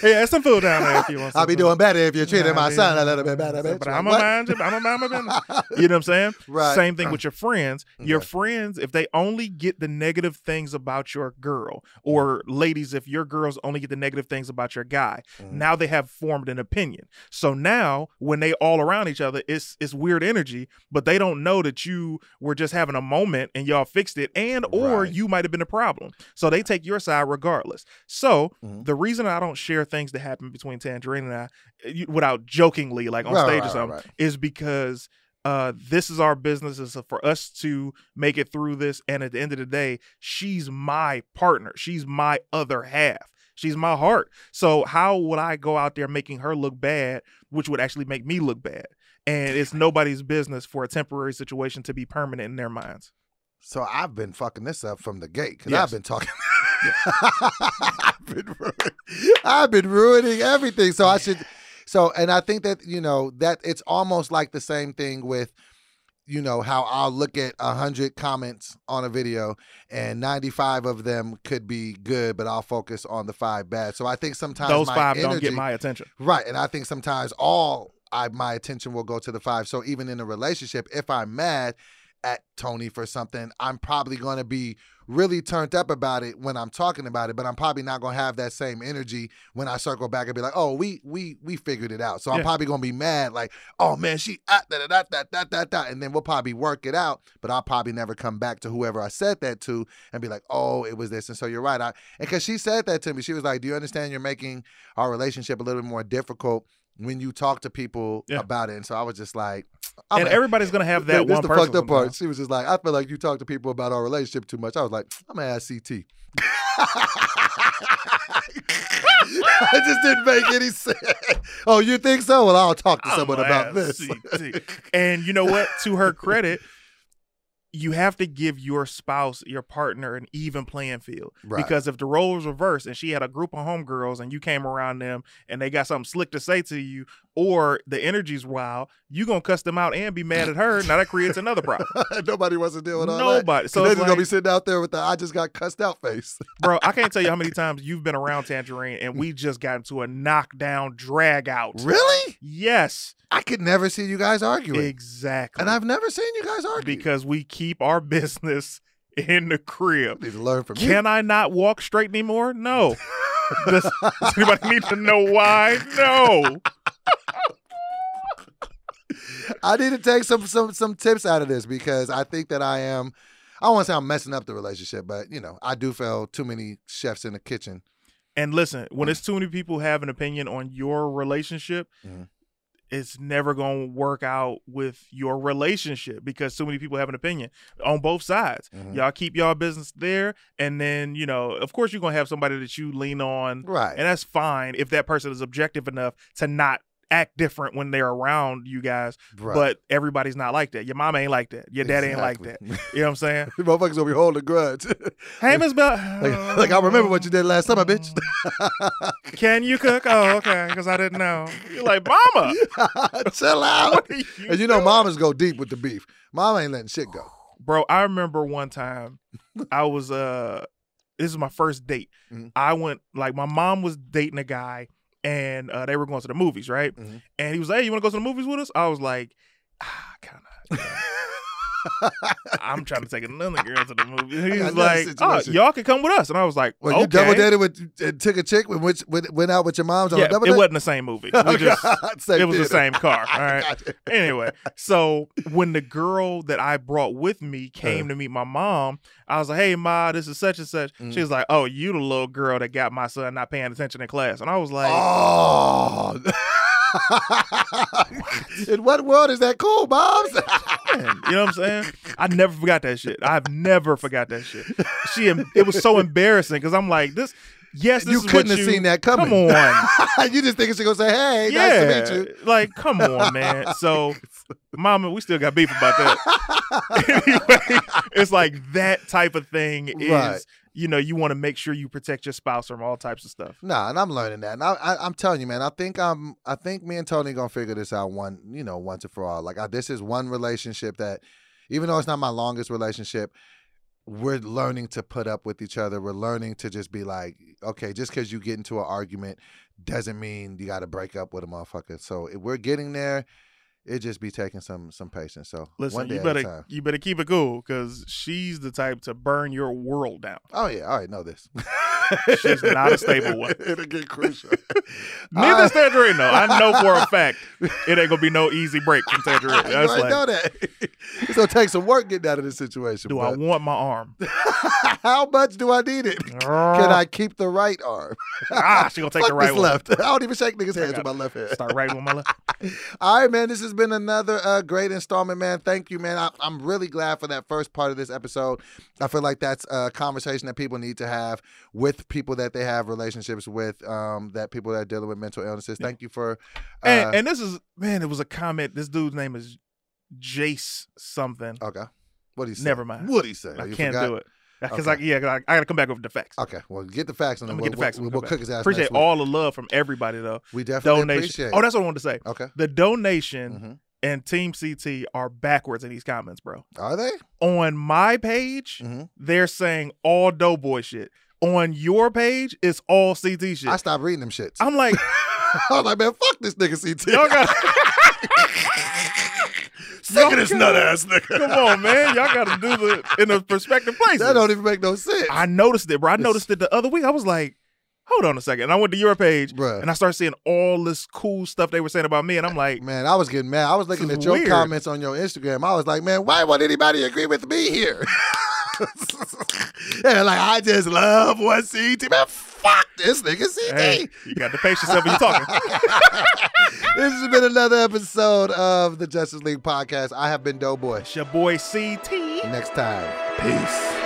Hey, there's some food down there if you want. I'll be some doing better if you treated Nah, my son a little bit better. But. I'm a mind you. I'm a mind my business. You know what I'm saying? Right. Same thing with your friends. Your Okay. friends, if they only get the negative things about your girl, or ladies, if your girls only get the negative things about your guy, Mhm. now they have formed an opinion. So now when they all around each other, it's it's weird energy, but they don't know that you were just having a moment and y'all fixed it, and or Right. you might have been a problem. So they take your side regardless. So Mhm. the reason I don't share things that happen between Tangerine and I uh, without jokingly like on Right, stage right, or something right, is because uh this is our business is for us to make it through this and at the end of the day she's my partner she's my other half she's my heart so how would i go out there making her look bad which would actually make me look bad and it's nobody's business for a temporary situation to be permanent in their minds So I've been fucking this up from the gate because Yes. I've been talking. I've, been ruining, I've been ruining everything. So I should. So and I think that you know that it's almost like the same thing with. You know how I'll look at a hundred comments on a video, and ninety-five of them could be good, but I'll focus on the five bad. So I think sometimes those my five don't get my attention Right. And I think sometimes all I my attention will go to the five. So even in a relationship, if I'm mad at Tony for something, I'm probably going to be really turned up about it when I'm talking about it, but I'm probably not going to have that same energy when I circle back and be like, "Oh, we we we figured it out." So I'm Yeah. probably going to be mad like, "Oh man, she ah, da da da da da da da," and then we'll probably work it out, but I'll probably never come back to whoever I said that to and be like, "Oh, it was this." And so you're right. I and cuz she said that to me, she was like, "Do you understand you're making our relationship a little bit more difficult when you talk to people Yeah. about it?" And so I was just like, I'm and everybody's gonna have that this one the fucked up part. She was just like, I feel like you talk to people about our relationship too much. I was like, I'm gonna ask CT. it just didn't make any sense. Oh, you think so? Well, I'll talk to I'm someone about this. And you know what to her credit you have to give your spouse your partner an even playing field Right. because if the role was reversed and she had a group of homegirls and you came around them and they got something slick to say to you or the energy's wild you gonna cuss them out and be mad at her now that creates another problem Nobody wants to deal with all that. nobody So so they're just gonna be sitting out there with the I just got cussed out face. bro i can't tell you how many times you've been around tangerine and we just got into a knockdown drag out really? yes I could never see you guys arguing. exactly And I've never seen you guys argue. because we keep our business in the crib. I need to learn from you. Can I not walk straight anymore? No. Does, does anybody need to know why? No. I need to take some some some tips out of this because I think that I am. I don't want to say I'm messing up the relationship, but you know, I do feel too many chefs in the kitchen. And listen, when it's too many people have an opinion on your relationship, Mhm. It's never going to work out with your relationship because too many people have an opinion on both sides. Mhm. Y'all keep y'all business there. And then, you know, of course, you're going to have somebody that you lean on. Right. And that's fine if that person is objective enough to not act different when they're around you guys. right. But everybody's not like that. Your mama ain't like that. Your dad ain't like that. You know what I'm saying? Motherfuckers gonna be holding grudge. Hey, Miss Bell. like, like I remember what you did last summer, bitch. Can you cook? Oh, okay. Because I didn't know. You're like, Mama. Chill out. You And you know, doing?" mamas go deep with the beef. Mama ain't letting shit go. Bro, I remember one time I was uh this is my first date. Mhm. I went like my mom was dating a guy and uh, they were going to the movies, right? Mhm. And he was like, Hey, you wanna go to the movies with us? I was like, ah, kinda. I'm trying to take another girl to the movie. He got was another like, "Oh, y'all can come with us," and I was like, Well, "Okay." you double dated with and took a chick when which went out with your mom's Yeah, it date. wasn't the same movie. We just, Same it was the same car. All right. Anyway, so when the girl that I brought with me came to meet my mom, I was like, "Hey, ma, this is such and such." Mhm. She was like, "Oh, you the little girl that got my son not paying attention in class," and I was like, Oh. In what world is that cool, Bobs? You know what I'm saying? I never forgot that shit. I've never forgot that shit. She, it was so embarrassing because I'm like, this. yes, this you is couldn't have you- seen that coming. Come on. you just think she gonna say, "Hey, yeah, nice to meet you." like come on, man. So, Mama, we still got beef about that. anyway, it's like that type of thing is, Right. You know, you want to make sure you protect your spouse from all types of stuff. Nah, and I'm learning that. And I, I, I'm telling you, man. I think I'm. I think me and Tony gonna figure this out one. You know, once and for all. Like I, this is one relationship that, even though it's not my longest relationship, we're learning to put up with each other. We're learning to just be like, okay, just because you get into an argument doesn't mean you got to break up with a motherfucker. So if we're getting there. It just be taking some some patience. So Listen, you better you better keep it cool because she's the type to burn your world down. Oh yeah, all right, know this. She's not a stable one. It'll get crucial. Neither Uh, is Tangerine though. I know for a fact it ain't gonna be no easy break from Tangerine. That's already like, know that. it's gonna take some work getting out of this situation. do I want my arm? How much do I need it? Can I keep the right arm? Ah, she gonna take Fuck the right one. left. I don't even shake niggas' hands with my left hand. Start right with my left. All right, man. This has been another uh, great installment, man. Thank you, man. I, I'm really glad for that first part of this episode. I feel like that's a conversation that people need to have with people that they have relationships with, um, that people that are dealing with mental illnesses. Thank you for. Uh, And, and this is man, it was a comment. This dude's name is Jace something. okay. What you say? Never mind. What you say? I You can't forgot? do it because Okay. I yeah I, I got to come back with the facts. Okay, well, get the facts and then we'll, get the facts. we'll, when we we'll cook his ass. Appreciate all the love from everybody though. We definitely Donation. appreciate. Oh, that's what I wanted to say. okay. The donation Mhm. and Team CT are backwards in these comments, bro. Are they? On my page, Mhm. they're saying all DoBoy shit. On your page, it's all CT shit. I stopped reading them shits. I'm like, I was like, man, fuck this nigga CT. y'all got Sick of this nut ass nigga. come on, man. Y'all got to do the in the perspective places. That don't even make no sense. I noticed it, bro. I noticed it the other week. I was like, hold on a second. And I went to your page Bruh. and I started seeing all this cool stuff they were saying about me. And I'm like, Man, I was getting mad. I was looking at your weird. comments on your Instagram. I was like, man, why won't anybody agree with me here? yeah, like I just love one CT. Man, fuck this nigga CT. hey, you got to pace yourself when you're talking. this has been another episode of the Just Us League podcast. I have been DoBoy. it's your boy CT. Next time, peace.